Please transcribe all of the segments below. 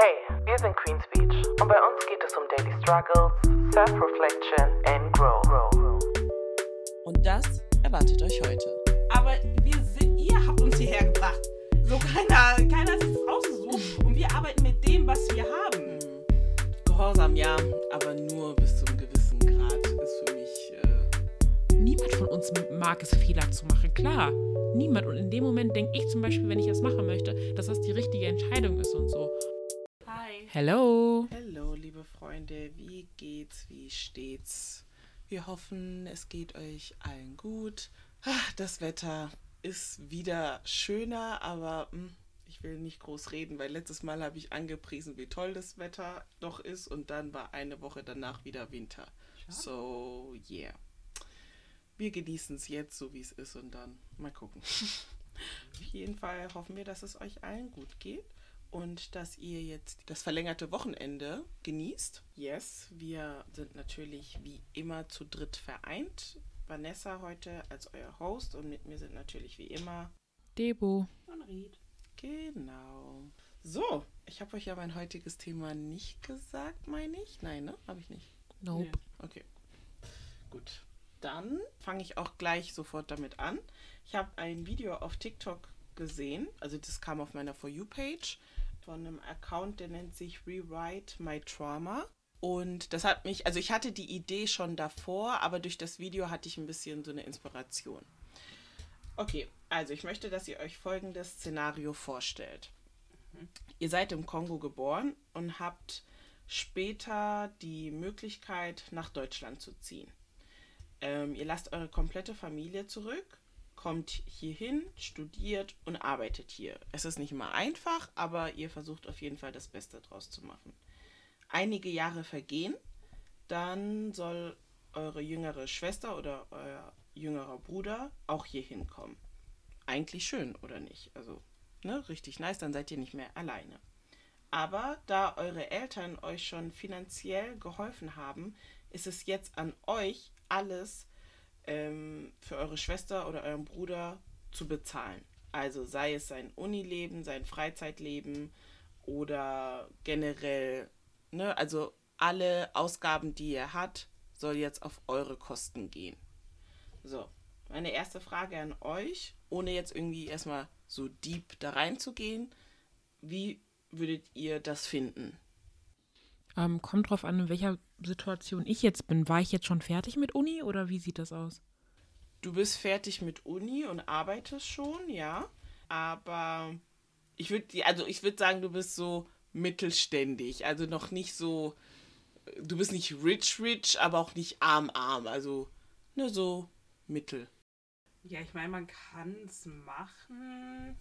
Hey, wir sind Queen's Beach und bei uns geht es um Daily Struggles, Self-Reflection and Grow. Und das erwartet euch heute. Aber wir sind, ihr habt uns hierher gebracht. So keiner, keiner hat sich das ausgesucht. Und wir arbeiten mit dem, was wir haben. Gehorsam ja, aber nur bis zu einem gewissen Grad ist für mich. Äh, Niemand von uns mag es, Fehler zu machen, klar. Niemand. Und in dem Moment denke ich zum Beispiel, wenn ich das machen möchte, dass das die richtige Entscheidung ist und so. Hello. Hallo, liebe Freunde, wie geht's, wie steht's? Wir hoffen, es geht euch allen gut. Das Wetter ist wieder schöner, aber hm, ich will nicht groß reden, weil letztes Mal habe ich angepriesen, wie toll das Wetter doch ist und dann war eine Woche danach wieder Winter. So, yeah. Wir genießen es jetzt, so wie es ist und dann mal gucken. Auf jeden Fall hoffen wir, dass es euch allen gut geht und dass ihr jetzt das verlängerte Wochenende genießt. Yes, wir sind natürlich wie immer zu dritt vereint. Vanessa heute als euer Host und mit mir sind natürlich wie immer. Debo. Und Ried. Genau. So, ich habe euch ja mein heutiges Thema nicht gesagt, meine ich. Nein, ne? Habe ich nicht. Nope. Okay. Gut. Dann fange ich auch gleich sofort damit an. Ich habe ein Video auf TikTok gesehen. Also das kam auf meiner For You-Page von einem Account, der nennt sich Rewrite My Trauma. Und das hat mich, also ich hatte die Idee schon davor, aber durch das Video hatte ich ein bisschen so eine Inspiration. Okay, also ich möchte, dass ihr euch folgendes Szenario vorstellt. Ihr seid im Kongo geboren und habt später die Möglichkeit, nach Deutschland zu ziehen. Ähm, ihr lasst eure komplette Familie zurück, kommt hierhin, studiert und arbeitet hier. Es ist nicht immer einfach, aber ihr versucht auf jeden Fall das Beste draus zu machen. Einige Jahre vergehen, dann soll eure jüngere Schwester oder euer jüngerer Bruder auch hier hinkommen. Eigentlich schön, oder nicht? Also, ne, richtig nice, dann seid ihr nicht mehr alleine. Aber da eure Eltern euch schon finanziell geholfen haben, ist es jetzt an euch, alles ähm, für eure Schwester oder euren Bruder zu bezahlen. Also sei es sein Unileben, sein Freizeitleben oder generell, ne, also alle Ausgaben, die ihr hat, soll jetzt auf eure Kosten gehen. So, meine erste Frage an euch, ohne jetzt irgendwie erstmal so deep da reinzugehen, wie würdet ihr das finden? Ähm, kommt drauf an, in welcher Situation ich jetzt bin. War ich jetzt schon fertig mit Uni oder wie sieht das aus? Du bist fertig mit Uni und arbeitest schon, ja, aber ich würde also ich würde sagen, du bist so mittelständig, also noch nicht so du bist nicht rich rich, aber auch nicht arm arm, also nur so mittel. Ja, ich meine, man kann es machen.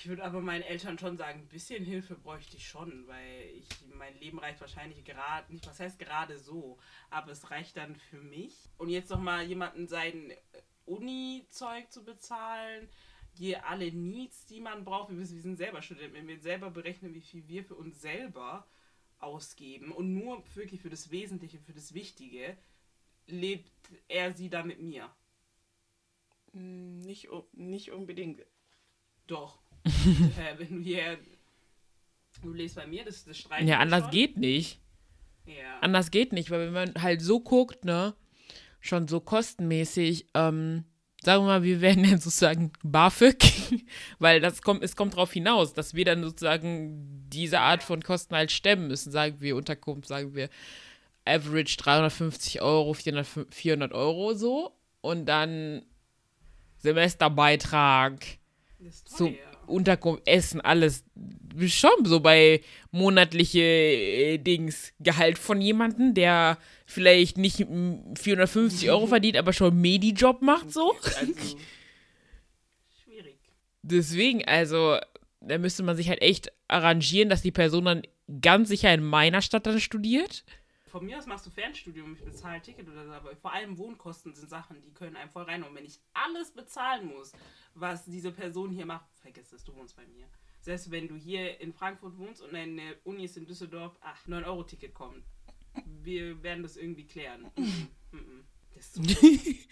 Ich würde aber meinen Eltern schon sagen, ein bisschen Hilfe bräuchte ich schon, weil ich mein Leben reicht wahrscheinlich gerade, nicht was heißt gerade so, aber es reicht dann für mich. Und jetzt noch mal jemanden sein äh, Uni-Zeug zu bezahlen, hier alle Needs, die man braucht. Wir wissen, wir sind selber Studenten, wenn wir selber berechnen, wie viel wir für uns selber ausgeben und nur wirklich für das Wesentliche, für das Wichtige, lebt er sie da mit mir. Hm, Nicht, nicht unbedingt. Doch. äh, wenn du hier. Du lebst bei mir, das, das streicht Ja, anders schon. geht nicht. Ja. Anders geht nicht, weil wenn man halt so guckt, ne, schon so kostenmäßig, ähm, sagen wir mal, wir werden dann sozusagen BAföG, weil das kommt, es kommt darauf hinaus, dass wir dann sozusagen diese Art von Kosten halt stemmen müssen, sagen wir Unterkunft, sagen wir Average 350 Euro, 400, 400 Euro so und dann Semesterbeitrag, das ist teuer. Unterkunft, Essen, alles schon so bei monatliche äh, Dings Gehalt von jemandem, der vielleicht nicht mm, 450 Euro verdient, aber schon Medi-Job macht so. Also, Schwierig. Deswegen, also, da müsste man sich halt echt arrangieren, dass die Person dann ganz sicher in meiner Stadt dann studiert. Von mir aus machst du Fernstudium, ich bezahle ein Ticket oder so, aber vor allem Wohnkosten sind Sachen, die können einem voll rein. Und wenn ich alles bezahlen muss, was diese Person hier macht, vergiss es, du wohnst bei mir. Selbst wenn du hier in Frankfurt wohnst und deine Uni ist in Düsseldorf, ach, 9-Euro-Ticket kommt. Wir werden das irgendwie klären. Mhm, mhm. Das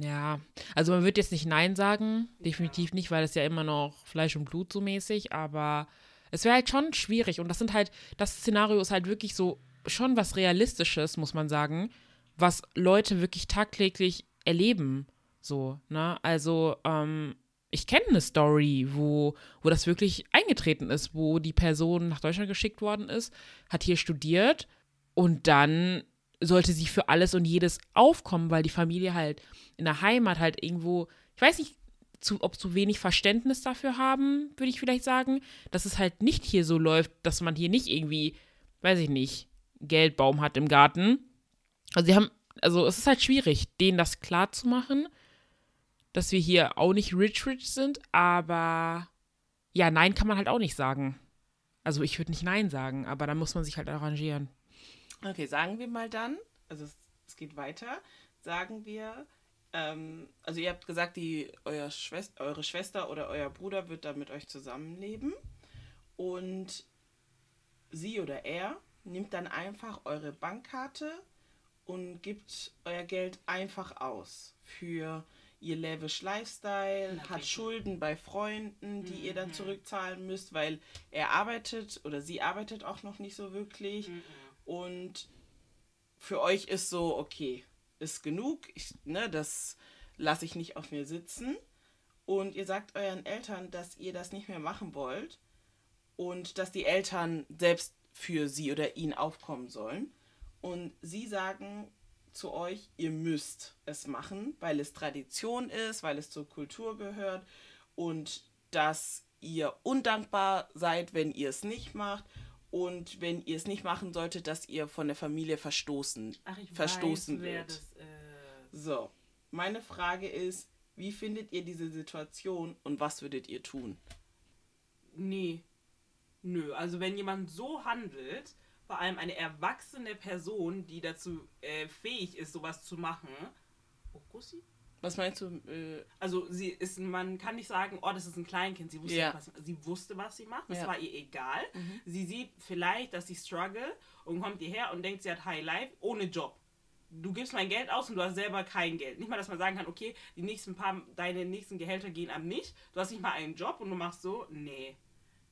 Ja, also man wird jetzt nicht Nein sagen, definitiv nicht, weil das ja immer noch Fleisch und Blut so mäßig, aber Es wäre halt schon schwierig und das sind halt, das Szenario ist halt wirklich so schon was Realistisches, muss man sagen, was Leute wirklich tagtäglich erleben. So, ne? Also, ähm, ich kenne eine Story, wo, wo das wirklich eingetreten ist, wo die Person nach Deutschland geschickt worden ist, hat hier studiert und dann sollte sie für alles und jedes aufkommen, weil die Familie halt in der Heimat halt irgendwo, ich weiß nicht, zu, ob zu wenig Verständnis dafür haben, würde ich vielleicht sagen, dass es halt nicht hier so läuft, dass man hier nicht irgendwie, weiß ich nicht, Geldbaum hat im Garten. Also sie haben, also es ist halt schwierig, denen das klar zu machen, dass wir hier auch nicht rich rich sind, aber ja, nein kann man halt auch nicht sagen. Also ich würde nicht nein sagen, aber dann muss man sich halt arrangieren. Okay, sagen wir mal dann, also es, es geht weiter, sagen wir, ähm, also ihr habt gesagt, die, euer Schwester, eure Schwester oder euer Bruder wird dann mit euch zusammenleben und sie oder er nimmt dann einfach eure Bankkarte und gibt euer Geld einfach aus für ihr lavish Lifestyle, hat Natürlich. Schulden bei Freunden, die ihr dann zurückzahlen müsst, weil er arbeitet oder sie arbeitet auch noch nicht so wirklich. Und für euch ist so, okay, ist genug, ich, ne, das lasse ich nicht auf mir sitzen. Und ihr sagt euren Eltern, dass ihr das nicht mehr machen wollt und dass die Eltern selbst für sie oder ihn aufkommen sollen. Und sie sagen zu euch, ihr müsst es machen, weil es Tradition ist, weil es zur Kultur gehört und dass ihr undankbar seid, wenn ihr es nicht macht und wenn ihr es nicht machen solltet, dass ihr von der Familie verstoßen, Ach, verstoßen weiß, wird. das. So, meine Frage ist, wie findet ihr diese Situation und was würdet ihr tun? Nee. Nö, also wenn jemand so handelt, vor allem eine erwachsene Person, die dazu äh, fähig ist, sowas zu machen. Oh, Kussi? Was meinst du? Äh, Also sie ist, man kann nicht sagen, oh, das ist ein Kleinkind. Sie wusste, Ja. was, sie wusste was sie macht. Das Ja. Mhm. war ihr egal. Sie sieht vielleicht, dass sie struggle und kommt hierher und denkt, sie hat High Life ohne Job. Du gibst mein Geld aus und du hast selber kein Geld. Nicht mal, dass man sagen kann, okay, die nächsten paar, deine nächsten Gehälter gehen an mich. Du hast nicht mal einen Job und du machst so, nee.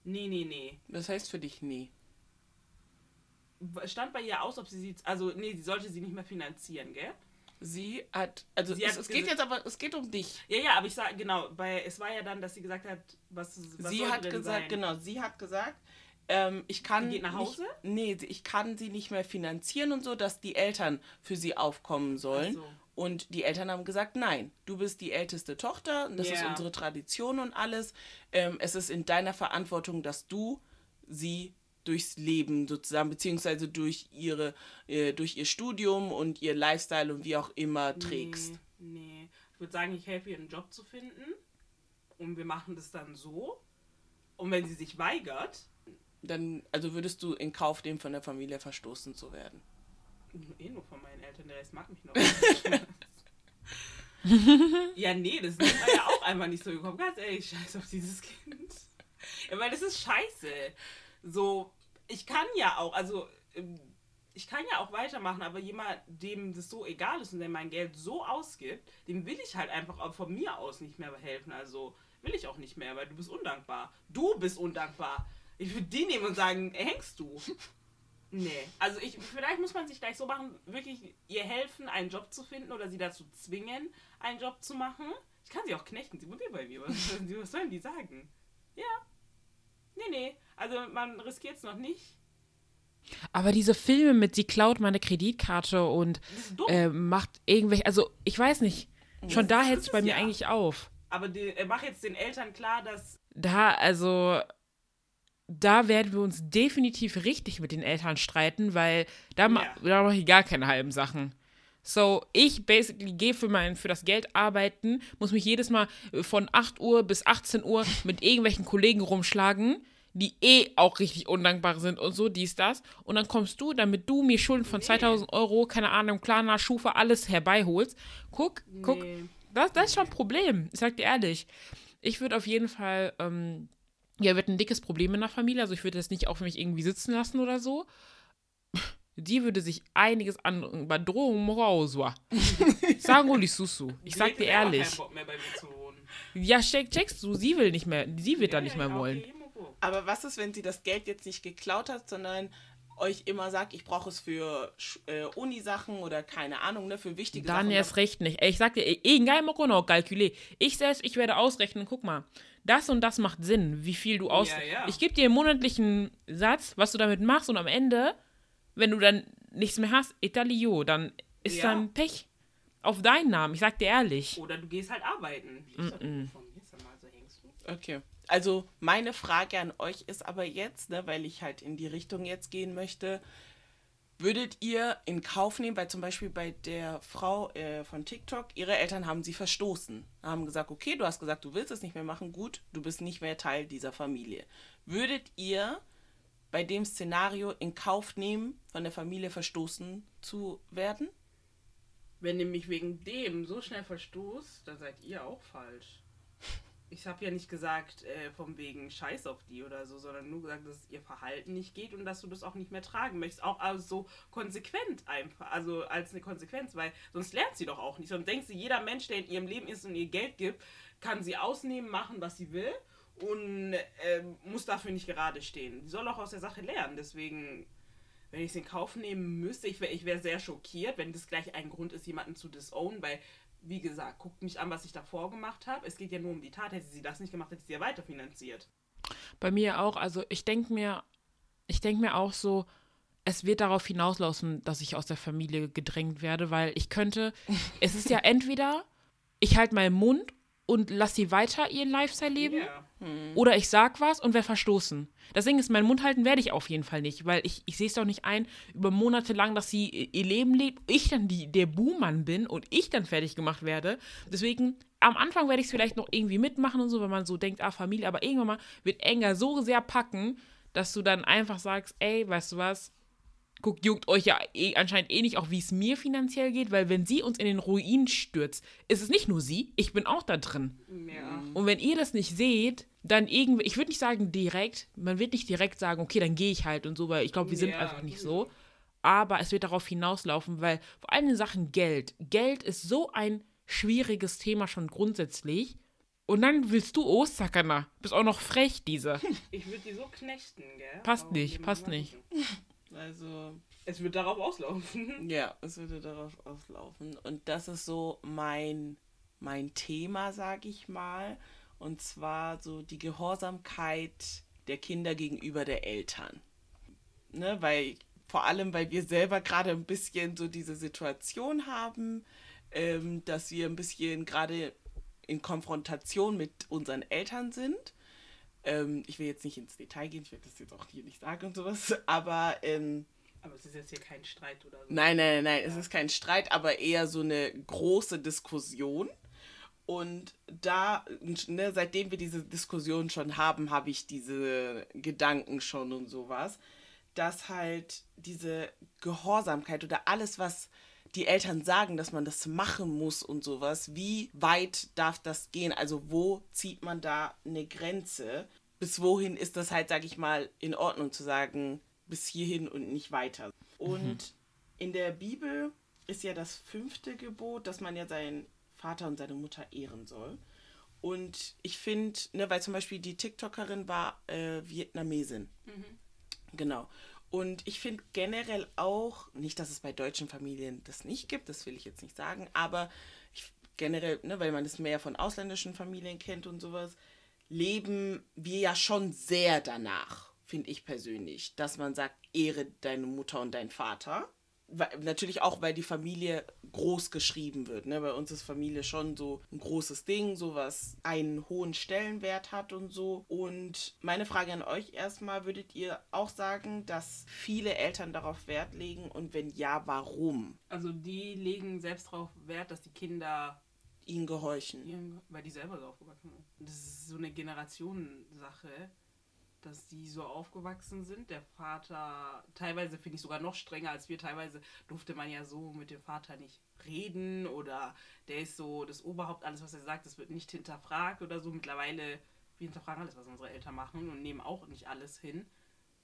Nee, nee, nee. was heißt für dich nee? Stand bei ihr aus, ob sie sie, also nee, sie sollte sie nicht mehr finanzieren, gell? Sie hat, also Sie es, hat es geht jetzt aber, es geht um dich. Ja, ja, aber ich sag, genau, bei, es war ja dann, dass sie gesagt hat, was, was sie hat gesagt, sein? genau, sie hat gesagt, ähm, ich kann Sie geht nach Hause? Nicht, nee, ich kann sie nicht mehr finanzieren und so, dass die Eltern für sie aufkommen sollen. Ach so. Und die Eltern haben gesagt, nein, du bist die älteste Tochter und das ist Ja. unsere Tradition und alles. Ähm, es ist in deiner Verantwortung, dass du sie durchs Leben sozusagen, beziehungsweise durch ihre, äh, durch ihr Studium und ihr Lifestyle und wie auch immer trägst. Nee, nee. Ich würde sagen, ich helfe ihr einen Job zu finden und wir machen das dann so. Und wenn sie sich weigert, Dann, also würdest du in Kauf nehmen, von der Familie verstoßen zu werden. Eh nur von meinen Eltern, der Rest mag mich noch. ja, nee, das ist mir ja auch einfach nicht so gekommen. Ganz ehrlich, scheiß auf dieses Kind. Ja, weil das ist scheiße. So, ich kann ja auch, also ähm, ich kann ja auch weitermachen, aber jemand, dem das so egal ist und der mein Geld so ausgibt, dem will ich halt einfach von mir aus nicht mehr helfen. Also will ich auch nicht mehr, weil du bist undankbar. Du bist undankbar. Ich würde die nehmen und sagen, hängst du. Nee, also ich, vielleicht muss man sich gleich so machen, wirklich ihr helfen, einen Job zu finden oder sie dazu zwingen, einen Job zu machen. Ich kann sie auch knechten, sie wohnt hier bei mir. Was, was sollen die sagen? Ja. Nee, nee. Also man riskiert es noch nicht. Aber diese Filme mit, sie klaut meine Kreditkarte und äh, macht irgendwelche, also ich weiß nicht, schon da das hält es bei mir ja. eigentlich auf. Aber die, äh, mach jetzt den Eltern klar, dass. Da, also, da werden wir uns definitiv richtig mit den Eltern streiten, weil da, ma da mache ich gar keine halben Sachen. So, ich basically gehe für, mein, für das Geld arbeiten, muss mich jedes Mal äh, von 8 Uhr bis 18 Uhr mit irgendwelchen Kollegen rumschlagen, die eh auch richtig undankbar sind und so, dies, das. Und dann kommst du, damit du mir Schulden von 2000 Euro, keine Ahnung, Klarna, Schufa, alles herbeiholst. Guck, guck, Nee. das, das ist schon ein Problem. Ich sag dir ehrlich. Ich würde auf jeden Fall, ähm, ja, wird ein dickes Problem in der Familie. Also ich würde das nicht auf mich irgendwie sitzen lassen oder so. Die würde sich einiges an Bedrohung raus. wa. Sagen wir Susu. Ich sag dir ehrlich. keinen Bock mehr bei mir zu wohnen. Ja, check, checkst du, sie will nicht mehr, sie wird da Ja, nicht ja, mehr ja, wollen. Aber was ist, wenn sie das Geld jetzt nicht geklaut hat, sondern euch immer sagt, ich brauche es für äh, Uni-Sachen oder keine Ahnung, ne, für wichtige Dann Sachen. erst recht nicht. Ey, ich sag dir, egal Mokono. Ich selbst, ich werde ausrechnen, guck mal, das und das macht Sinn, wie viel du aus. Ja, ja. Ich gebe dir einen monatlichen Satz, was du damit machst und am Ende, wenn du dann nichts mehr hast, Italio, dann ist Ja. dann Pech auf deinen Namen. Ich sag dir ehrlich. Oder du gehst halt arbeiten. Hängst du? Okay. Also meine Frage an euch ist aber jetzt, ne, weil ich halt in die Richtung jetzt gehen möchte, würdet ihr in Kauf nehmen, weil zum Beispiel bei der Frau äh, von TikTok, ihre Eltern haben sie verstoßen, haben gesagt, okay, du hast gesagt, du willst es nicht mehr machen, gut, du bist nicht mehr Teil dieser Familie. Würdet ihr bei dem Szenario in Kauf nehmen, von der Familie verstoßen zu werden? Wenn ihr mich wegen dem so schnell verstoßt, dann seid ihr auch falsch. Ich habe ja nicht gesagt, äh, vom wegen Scheiß auf die oder so, sondern nur gesagt, dass ihr Verhalten nicht geht und dass du das auch nicht mehr tragen möchtest. Auch also so konsequent einfach, also als eine Konsequenz, weil sonst lernt sie doch auch nicht. Sonst denkt sie, jeder Mensch, der in ihrem Leben ist und ihr Geld gibt, kann sie ausnehmen, machen, was sie will und ähm, muss dafür nicht gerade stehen. Die soll auch aus der Sache lernen. Deswegen wenn ich es in Kauf nehmen müsste, ich wäre ich wär sehr schockiert, wenn das gleich ein Grund ist, jemanden zu disownen, weil, wie gesagt, guckt mich an, was ich davor gemacht habe. Es geht ja nur um die Tat. Hätte sie das nicht gemacht, hätte sie ja weiterfinanziert. Bei mir auch, also ich denke mir, ich denke mir auch so, es wird darauf hinauslaufen, dass ich aus der Familie gedrängt werde, weil ich könnte, es ist ja entweder, ich halte meinen Mund und lasse sie weiter ihren Lifestyle leben, Ja. oder ich sag was und werde verstoßen. Das Ding ist, meinen Mund halten werde ich auf jeden Fall nicht, weil ich, ich sehe es doch nicht ein, über Monate lang, dass sie ihr Leben lebt, ich dann die, der Buhmann bin und ich dann fertig gemacht werde. Deswegen, am Anfang werde ich es vielleicht noch irgendwie mitmachen und so, wenn man so denkt, ah, Familie, aber irgendwann mal wird Enger so sehr packen, dass du dann einfach sagst, ey, weißt du was, guckt, juckt euch ja eh, anscheinend eh nicht, auch wie es mir finanziell geht, weil wenn sie uns in den Ruin stürzt, ist es nicht nur sie, ich bin auch da drin. Ja. Und wenn ihr das nicht seht, dann irgendwie, ich würde nicht sagen direkt, man wird nicht direkt sagen, okay, dann gehe ich halt und so, weil ich glaube, wir sind Ja, einfach nicht so. Aber es wird darauf hinauslaufen, weil vor allem in Sachen Geld, Geld ist so ein schwieriges Thema schon grundsätzlich. Und dann willst du Ostakana. Bist auch noch frech, diese. Ich würde die so knechten, gell? Passt Aber nicht, passt nicht. Also Es wird darauf auslaufen. Ja, es würde darauf auslaufen. Und das ist so mein, mein Thema, sag ich mal. Und zwar so die Gehorsamkeit der Kinder gegenüber der Eltern. Ne, weil, vor allem, weil wir selber gerade ein bisschen so diese Situation haben, ähm, dass wir ein bisschen gerade in Konfrontation mit unseren Eltern sind. Ähm, ich will jetzt nicht ins Detail gehen, ich werde das jetzt auch hier nicht sagen und sowas, aber ähm, Aber es ist jetzt hier kein Streit oder so. Nein, nein, nein, es ist kein Streit, aber eher so eine große Diskussion. Und da, ne, seitdem wir diese Diskussion schon haben, habe ich diese Gedanken schon und sowas, dass halt diese Gehorsamkeit oder alles, was die Eltern sagen, dass man das machen muss und sowas, wie weit darf das gehen? Also wo zieht man da eine Grenze? Bis wohin ist das halt, sag ich mal, in Ordnung zu sagen, bis hierhin und nicht weiter? Und in der Bibel ist ja das fünfte Gebot, dass man ja seinen Vater und seine Mutter ehren soll. Und ich finde, ne, weil zum Beispiel die TikTokerin war äh, Vietnamesin. Genau. Und ich finde generell auch, nicht, dass es bei deutschen Familien das nicht gibt, das will ich jetzt nicht sagen, aber ich, generell, ne, weil man es mehr von ausländischen Familien kennt und sowas, leben wir ja schon sehr danach, finde ich persönlich, dass man sagt, ehre deine Mutter und deinen Vater. Natürlich auch, weil die Familie groß geschrieben wird. Ne? Bei uns ist Familie schon so ein großes Ding, so was einen hohen Stellenwert hat und so. Und meine Frage an euch erstmal, würdet ihr auch sagen, dass viele Eltern darauf Wert legen? Und wenn ja, warum Also die legen selbst darauf Wert, dass die Kinder ihnen gehorchen? ihren, weil die selber so aufgewachsen sind. Das ist so eine Generationensache, dass die so aufgewachsen sind. Der Vater, teilweise finde ich sogar noch strenger als wir, teilweise durfte man ja so mit dem Vater nicht reden oder der ist so das Oberhaupt, alles was er sagt, das wird nicht hinterfragt oder so. Mittlerweile, wir hinterfragen alles, was unsere Eltern machen und nehmen auch nicht alles hin.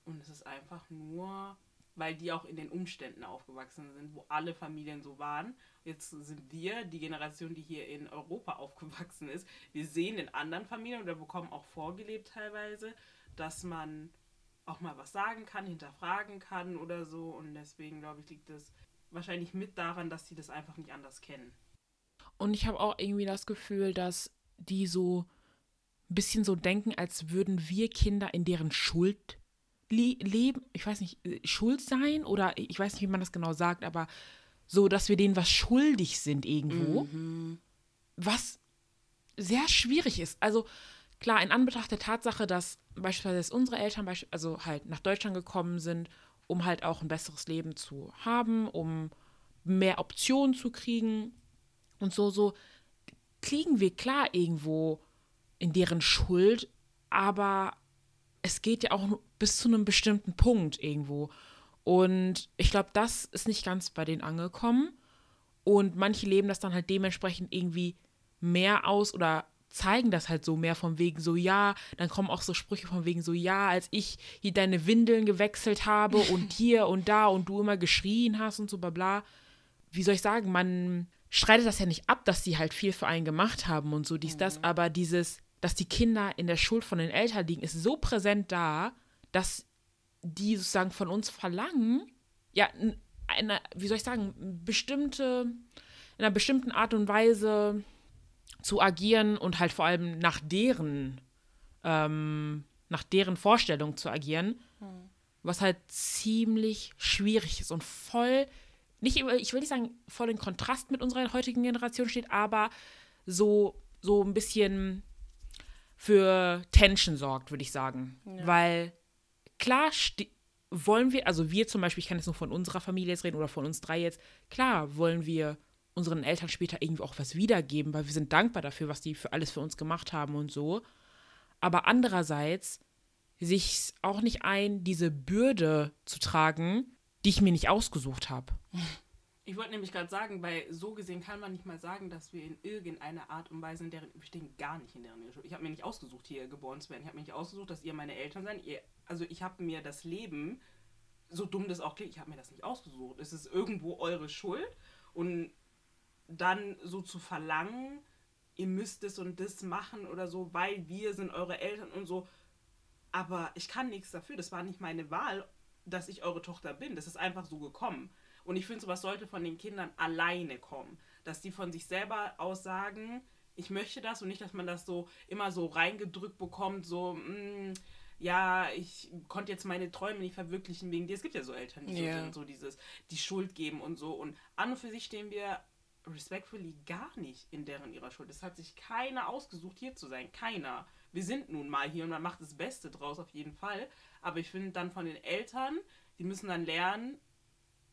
Und es ist einfach nur, weil die auch in den Umständen aufgewachsen sind, wo alle Familien so waren. Jetzt sind wir, die Generation, die hier in Europa aufgewachsen ist, wir sehen in anderen Familien oder bekommen auch vorgelebt teilweise, dass man auch mal was sagen kann, hinterfragen kann oder so. Und deswegen, glaube ich, liegt es wahrscheinlich mit daran, dass sie das einfach nicht anders kennen. Und ich habe auch irgendwie das Gefühl, dass die so ein bisschen so denken, als würden wir Kinder in deren Schuld le leben. Ich weiß nicht, äh, Schuld sein oder ich weiß nicht, wie man das genau sagt, aber so, dass wir denen was schuldig sind irgendwo. Was sehr schwierig ist. Also klar, in Anbetracht der Tatsache, dass beispielsweise unsere Eltern also halt nach Deutschland gekommen sind, um halt auch ein besseres Leben zu haben, um mehr Optionen zu kriegen und so, so kriegen wir klar irgendwo in deren Schuld, aber es geht ja auch bis zu einem bestimmten Punkt irgendwo. Und ich glaube, das ist nicht ganz bei denen angekommen. Und manche leben das dann halt dementsprechend irgendwie mehr aus oder zeigen das halt so mehr von wegen so, ja, dann kommen auch so Sprüche von wegen so, ja, als ich hier deine Windeln gewechselt habe und hier und da und du immer geschrien hast und so bla bla. Wie soll ich sagen, man streitet das ja nicht ab, dass die halt viel für einen gemacht haben und so dies, das, aber dieses, dass die Kinder in der Schuld von den Eltern liegen, ist so präsent da, dass die sozusagen von uns verlangen, ja, eine, wie soll ich sagen, bestimmte, in einer bestimmten Art und Weise zu agieren und halt vor allem nach deren, ähm, nach deren Vorstellung zu agieren, was halt ziemlich schwierig ist und voll, nicht, ich will nicht sagen, voll in Kontrast mit unserer heutigen Generation steht, aber so, so ein bisschen für Tension sorgt, würde ich sagen. Weil klar wollen wir, also wir zum Beispiel, ich kann jetzt nur von unserer Familie jetzt reden oder von uns drei jetzt, klar wollen wir unseren Eltern später irgendwie auch was wiedergeben, weil wir sind dankbar dafür, was die für alles für uns gemacht haben und so. Aber andererseits sich auch nicht ein, diese Bürde zu tragen, die ich mir nicht ausgesucht habe. Ich wollte nämlich gerade sagen, weil so gesehen kann man nicht mal sagen, dass wir in irgendeiner Art und Weise in deren, wir stehen gar nicht in deren Schuld. Ich habe mir nicht ausgesucht, hier geboren zu werden. Ich habe mir nicht ausgesucht, dass ihr meine Eltern seid. Ihr, also ich habe mir das Leben, so dumm das auch klingt, ich habe mir das nicht ausgesucht. Es ist irgendwo eure Schuld und dann so zu verlangen, ihr müsst das und das machen oder so, weil wir sind eure Eltern und so. Aber ich kann nichts dafür. Das war nicht meine Wahl, dass ich eure Tochter bin. Das ist einfach so gekommen. Und ich finde, sowas sollte von den Kindern alleine kommen. Dass die von sich selber aus sagen, ich möchte das und nicht, dass man das so immer so reingedrückt bekommt, so, mm, ja, ich konnte jetzt meine Träume nicht verwirklichen wegen dir. Es gibt ja so Eltern, die Ja. so so dieses, die Schuld geben und so. Und an und für sich stehen wir respectfully gar nicht in deren ihrer Schuld. Es hat sich keiner ausgesucht, hier zu sein. Keiner. Wir sind nun mal hier und man macht das Beste draus auf jeden Fall. Aber ich finde dann von den Eltern, die müssen dann lernen,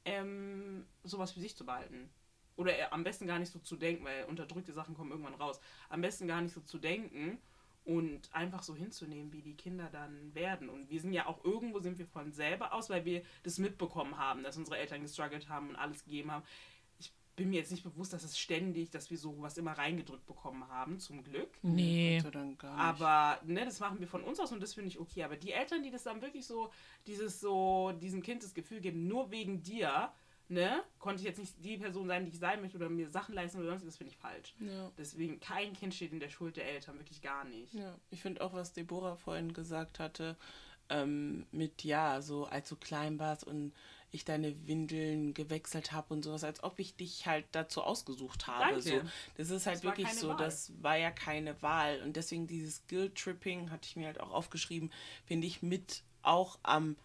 ähm, sowas für sich zu behalten. Oder äh, am besten gar nicht so zu denken, weil unterdrückte Sachen kommen irgendwann raus. Am besten gar nicht so zu denken und einfach so hinzunehmen, wie die Kinder dann werden. Und wir sind ja auch irgendwo sind wir von selber aus, weil wir das mitbekommen haben, dass unsere Eltern gestruggelt haben und alles gegeben haben. Ich bin mir jetzt nicht bewusst, dass es ständig, dass wir sowas immer reingedrückt bekommen haben, zum Glück. Nee. Dank gar nicht. Aber ne, das machen wir von uns aus und das finde ich okay. Aber die Eltern, die das dann wirklich so, dieses so, diesem Kind das Gefühl geben, nur wegen dir, ne, konnte ich jetzt nicht die Person sein, die ich sein möchte oder mir Sachen leisten oder sonst, das finde ich falsch. ja. Deswegen, kein Kind steht in der Schuld der Eltern, wirklich gar nicht. Ja, ich finde auch, was Deborah vorhin gesagt hatte, ähm, mit ja, so als du klein warst und ich deine Windeln gewechselt habe und sowas, als ob ich dich halt dazu ausgesucht habe. Danke. So. Das ist halt Das wirklich so, Wahl. das war ja keine Wahl. Und deswegen dieses Guilt-Tripping, hatte ich mir halt auch aufgeschrieben, finde ich mit auch am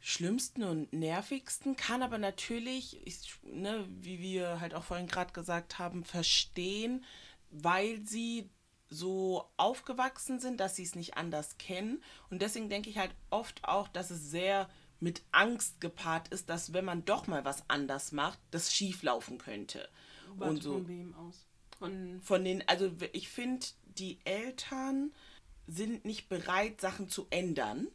schlimmsten und nervigsten, kann aber natürlich, ich, ne, wie wir halt auch vorhin gerade gesagt haben, verstehen, weil sie so aufgewachsen sind, dass sie es nicht anders kennen. Und deswegen denke ich halt oft auch, dass es sehr mit Angst gepaart ist, dass wenn man doch mal was anders macht, das schief laufen könnte. Warte, und so von wem aus? Von von den, also ich finde, die Eltern sind nicht bereit, Sachen zu ändern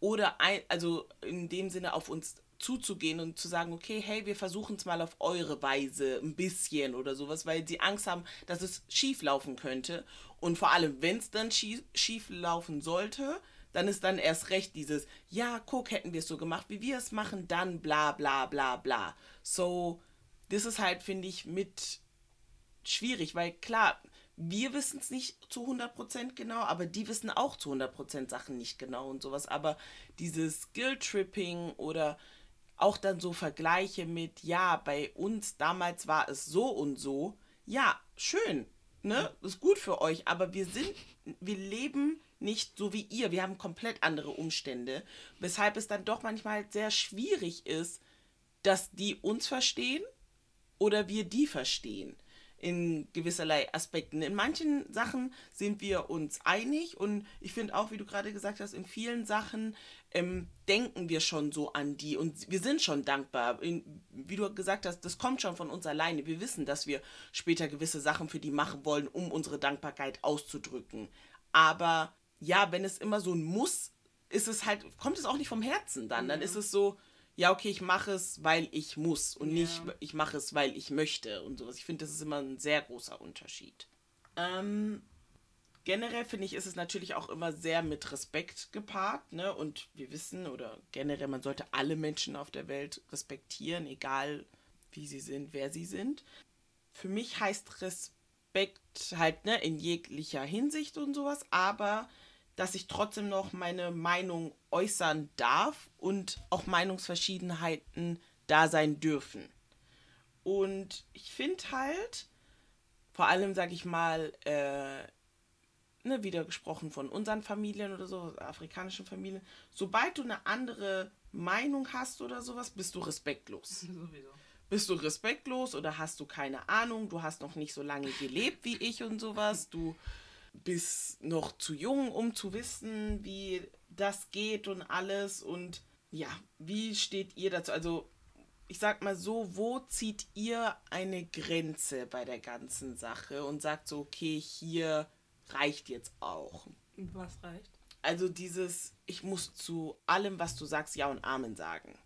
oder ein, also in dem Sinne auf uns zuzugehen und zu sagen, okay, hey, wir versuchen es mal auf eure Weise ein bisschen oder sowas, weil sie Angst haben, dass es schief laufen könnte. Und vor allem, wenn es dann schief, schief laufen sollte, dann ist dann erst recht dieses, ja, guck, hätten wir es so gemacht, wie wir es machen, dann bla bla bla bla. So, das ist halt, finde ich, mit schwierig, weil klar, wir wissen es nicht zu 100% genau, aber die wissen auch zu 100% Sachen nicht genau und sowas. Aber dieses Guilt-Tripping oder auch dann so Vergleiche mit, ja, bei uns damals war es so und so, ja, schön, ne, ist gut für euch, aber wir sind, wir leben nicht so wie ihr, wir haben komplett andere Umstände, weshalb es dann doch manchmal sehr schwierig ist, dass die uns verstehen oder wir die verstehen in gewisserlei Aspekten. In manchen Sachen sind wir uns einig und ich finde auch, wie du gerade gesagt hast, in vielen Sachen ähm, denken wir schon so an die und wir sind schon dankbar. In, wie du gesagt hast, das kommt schon von uns alleine. Wir wissen, dass wir später gewisse Sachen für die machen wollen, um unsere Dankbarkeit auszudrücken. Aber ja, wenn es immer so ein Muss ist es halt, kommt es auch nicht vom Herzen dann. Dann ist es so, ja, okay, ich mache es, weil ich muss und Ja. nicht, ich mache es, weil ich möchte und sowas. Ich finde, das ist immer ein sehr großer Unterschied. Ähm, generell finde ich, ist es natürlich auch immer sehr mit Respekt gepaart, ne? Und wir wissen, oder generell, man sollte alle Menschen auf der Welt respektieren, egal wie sie sind, wer sie sind. Für mich heißt Respekt halt, ne, in jeglicher Hinsicht und sowas, aber dass ich trotzdem noch meine Meinung äußern darf und auch Meinungsverschiedenheiten da sein dürfen. Und ich finde halt, vor allem sage ich mal, äh, ne, wieder gesprochen von unseren Familien oder so, afrikanischen Familien, sobald du eine andere Meinung hast oder sowas, bist du respektlos Sowieso. bist du respektlos oder hast du keine Ahnung, du hast noch nicht so lange gelebt wie ich und sowas, du bist noch zu jung, um zu wissen, wie das geht und alles und ja, wie steht ihr dazu? Also ich sag mal so, wo zieht ihr eine Grenze bei der ganzen Sache und sagt so, okay, hier reicht jetzt auch. Was reicht? Also dieses, ich muss zu allem, was du sagst, Ja und Amen sagen.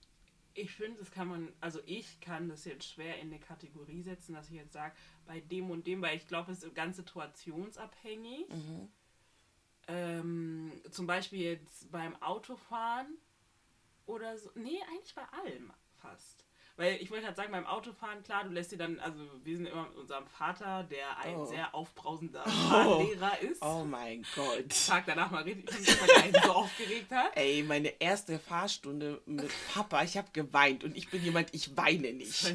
Ich finde, das kann man, also ich kann das jetzt schwer in eine Kategorie setzen, dass ich jetzt sage, bei dem und dem, weil ich glaube, es ist ganz situationsabhängig. Ähm, zum Beispiel jetzt beim Autofahren oder so. Nee, eigentlich bei allem fast. Weil ich wollte halt sagen, beim Autofahren, klar, du lässt dir dann, also wir sind immer mit unserem Vater, der ein Oh. sehr aufbrausender Fahrlehrer ist. Oh mein Gott. Tag danach mal richtig, weil ihn so aufgeregt hat. Ey, meine erste Fahrstunde mit Papa, ich habe geweint und ich bin jemand, ich weine nicht.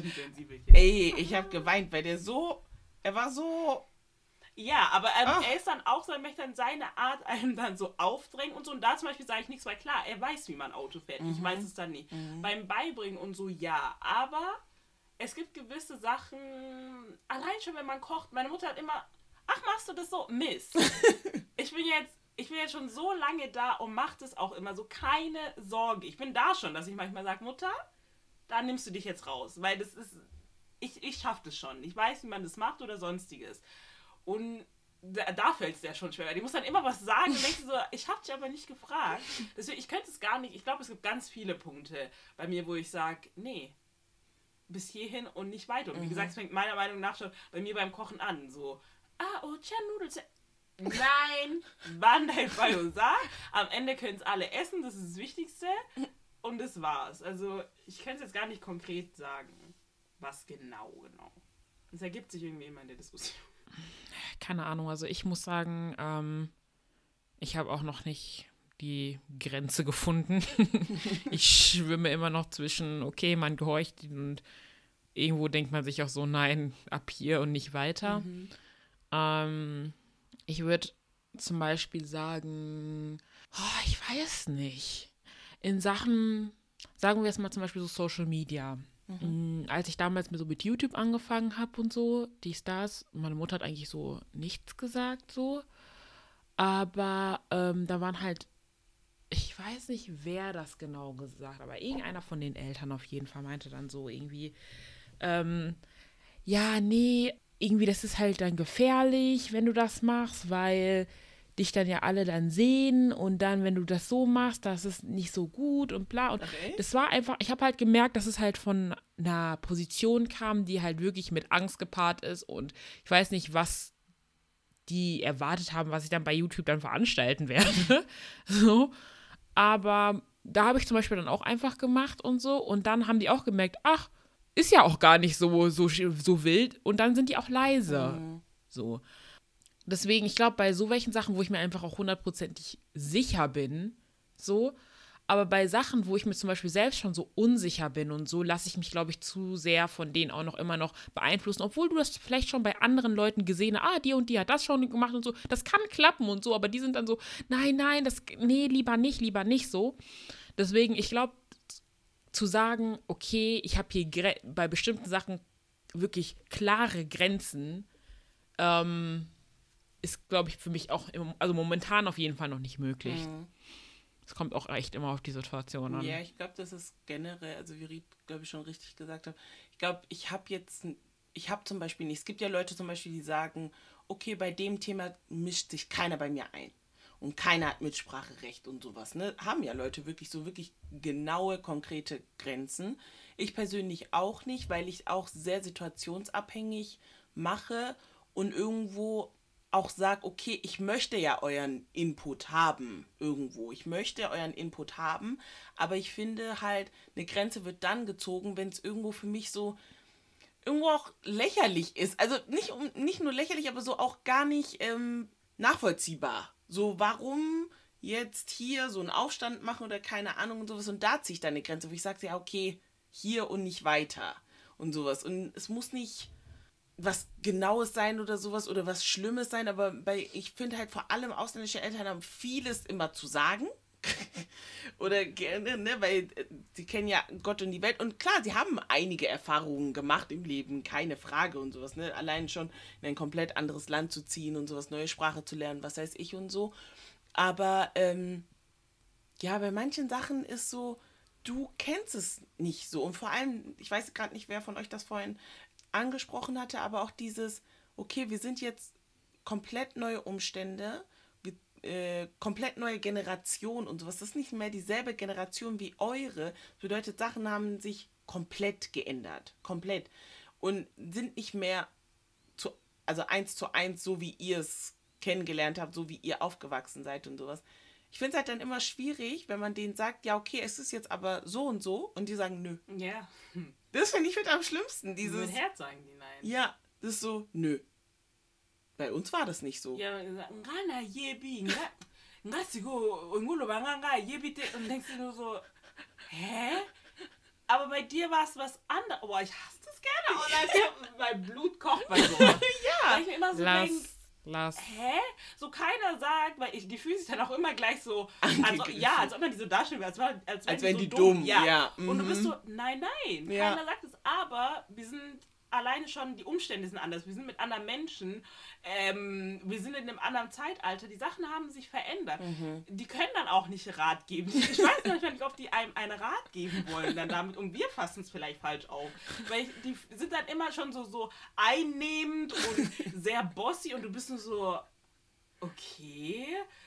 Ey, ich habe geweint, weil der so, er war so, Ja, aber ähm, Ah. er ist dann auch so, er möchte dann seine Art einem dann so aufdrängen und so. Und da zum Beispiel sage ich nichts, weil klar, er weiß, wie man Auto fährt. Ich weiß es dann nicht. Beim Beibringen und so, ja. Aber es gibt gewisse Sachen, allein schon, wenn man kocht, meine Mutter hat immer, ach, machst du das so? Mist. ich bin jetzt. Ich bin jetzt schon so lange da und mache das auch immer so. Keine Sorge. Ich bin da schon, dass ich manchmal sage, Mutter, da nimmst du dich jetzt raus. Weil das ist. Ich, ich schaffe das schon. Ich weiß, wie man das macht oder sonstiges. Und da, da fällt es ja schon schwer. Die muss dann immer was sagen und denkst so, ich habe dich aber nicht gefragt. Deswegen, ich könnte es gar nicht. Ich glaube, es gibt ganz viele Punkte bei mir, wo ich sage, nee, bis hierhin und nicht weiter. Und wie gesagt, es fängt meiner Meinung nach schon bei mir beim Kochen an. So, ah, oh, tja, Nudeln. Nein, und sag. Am Ende können es alle essen, das ist das Wichtigste. Und das war's. Also, ich könnte es jetzt gar nicht konkret sagen, was genau, genau. Es ergibt sich irgendwie immer in der Diskussion. Keine Ahnung, also ich muss sagen, ähm, ich habe auch noch nicht die Grenze gefunden. ich schwimme immer noch zwischen, okay, man gehorcht und irgendwo denkt man sich auch so, nein, ab hier und nicht weiter. Ähm, ich würde zum Beispiel sagen, oh, ich weiß nicht. In Sachen, sagen wir es mal zum Beispiel so Social Media. Mm, Als ich damals mit so mit YouTube angefangen habe und so, die Stars, meine Mutter hat eigentlich so nichts gesagt so. Aber ähm, da waren halt, ich weiß nicht, wer das genau gesagt, aber irgendeiner von den Eltern auf jeden Fall meinte dann so irgendwie, ähm, ja, nee, irgendwie, das ist halt dann gefährlich, wenn du das machst, weil dich dann ja alle dann sehen und dann, wenn du das so machst, das ist nicht so gut und bla. Und Okay. das war einfach, ich habe halt gemerkt, dass es halt von einer Position kam, die halt wirklich mit Angst gepaart ist und ich weiß nicht, was die erwartet haben, was ich dann bei YouTube dann veranstalten werde. so. Aber da habe ich zum Beispiel dann auch einfach gemacht und so. Und dann haben die auch gemerkt, ach, ist ja auch gar nicht so, so, so wild. Und dann sind die auch leise. So. Deswegen, ich glaube, bei so welchen Sachen, wo ich mir einfach auch hundertprozentig sicher bin, so, aber bei Sachen, wo ich mir zum Beispiel selbst schon so unsicher bin und so, lasse ich mich, glaube ich, zu sehr von denen auch noch immer noch beeinflussen, obwohl du das vielleicht schon bei anderen Leuten gesehen hast, ah, die und die hat das schon gemacht und so, das kann klappen und so, aber die sind dann so, nein, nein, das, nee, lieber nicht, lieber nicht so. Deswegen, ich glaube, zu sagen, okay, ich habe hier bei bestimmten Sachen wirklich klare Grenzen, ähm, ist, glaube ich, für mich auch, im, also momentan auf jeden Fall noch nicht möglich. Mhm. Es kommt auch echt immer auf die Situation an. Ja, ich glaube, das ist generell, also wie Ried, glaube ich, schon richtig gesagt hat. Ich glaube, ich habe jetzt, ich habe zum Beispiel nicht, es gibt ja Leute zum Beispiel, die sagen, okay, bei dem Thema mischt sich keiner bei mir ein. Und keiner hat Mitspracherecht und sowas. Ne? Haben ja Leute wirklich so wirklich genaue, konkrete Grenzen. Ich persönlich auch nicht, weil ich auch sehr situationsabhängig mache und irgendwo auch sage, okay, ich möchte ja euren Input haben irgendwo. Ich möchte euren Input haben, aber ich finde halt, eine Grenze wird dann gezogen, wenn es irgendwo für mich so irgendwo auch lächerlich ist. Also nicht, nicht nur lächerlich, aber so auch gar nicht ähm, nachvollziehbar. So, warum jetzt hier so einen Aufstand machen oder keine Ahnung und sowas. Und da ziehe ich dann eine Grenze, wo ich sage, ja, okay, hier und nicht weiter und sowas. Und es muss nicht was Genaues sein oder sowas oder was Schlimmes sein, aber bei, ich finde halt vor allem ausländische Eltern haben vieles immer zu sagen. oder gerne, ne, weil äh, sie kennen ja Gott und die Welt und klar, sie haben einige Erfahrungen gemacht im Leben, keine Frage und sowas, ne, allein schon in ein komplett anderes Land zu ziehen und sowas, neue Sprache zu lernen, was weiß ich und so. Aber ähm, ja, bei manchen Sachen ist so, du kennst es nicht so. Und vor allem, ich weiß gerade nicht, wer von euch das vorhin angesprochen hatte, aber auch dieses, okay, wir sind jetzt komplett neue Umstände, äh, komplett neue Generation und sowas. Das ist nicht mehr dieselbe Generation wie eure. Das bedeutet, Sachen haben sich komplett geändert. Komplett. Und sind nicht mehr zu, also eins zu eins, so wie ihr es kennengelernt habt, so wie ihr aufgewachsen seid und sowas. Ich finde es halt dann immer schwierig, wenn man denen sagt, ja, okay, es ist jetzt aber so und so und die sagen, nö. Ja. Hm. Das finde ich mit am schlimmsten. Dieses, Mit Herz sagen die nein. ja, das ist so, nö. Bei uns war das nicht so. Ja, ngana yebi, nga, nga sigo, ngulo banga nga yebi te, und denkst dir nur so, hä? Aber bei dir war es was anderes. Boah, ich hasse das gerne. Und dann, mein Blut kocht bei so. ja. Weil ich mir immer so Lass, denke, lass. hä? So keiner sagt, weil ich, die fühlen sich dann auch immer gleich so, als, ja, als ob man die so darstellen will, als, als, wären Als wären so die dumm, ja, Und du bist mhm. so, nein, nein, Ja. keiner sagt es, aber wir sind alleine schon, die Umstände sind anders, wir sind mit anderen Menschen, ähm, wir sind in einem anderen Zeitalter, die Sachen haben sich verändert. Mhm. Die können dann auch nicht Rat geben. Ich weiß manchmal nicht, ob die einem einen Rat geben wollen dann damit und wir fassen es vielleicht falsch auf. Weil ich, die sind dann immer schon so, so einnehmend und sehr bossy und du bist nur so, okay,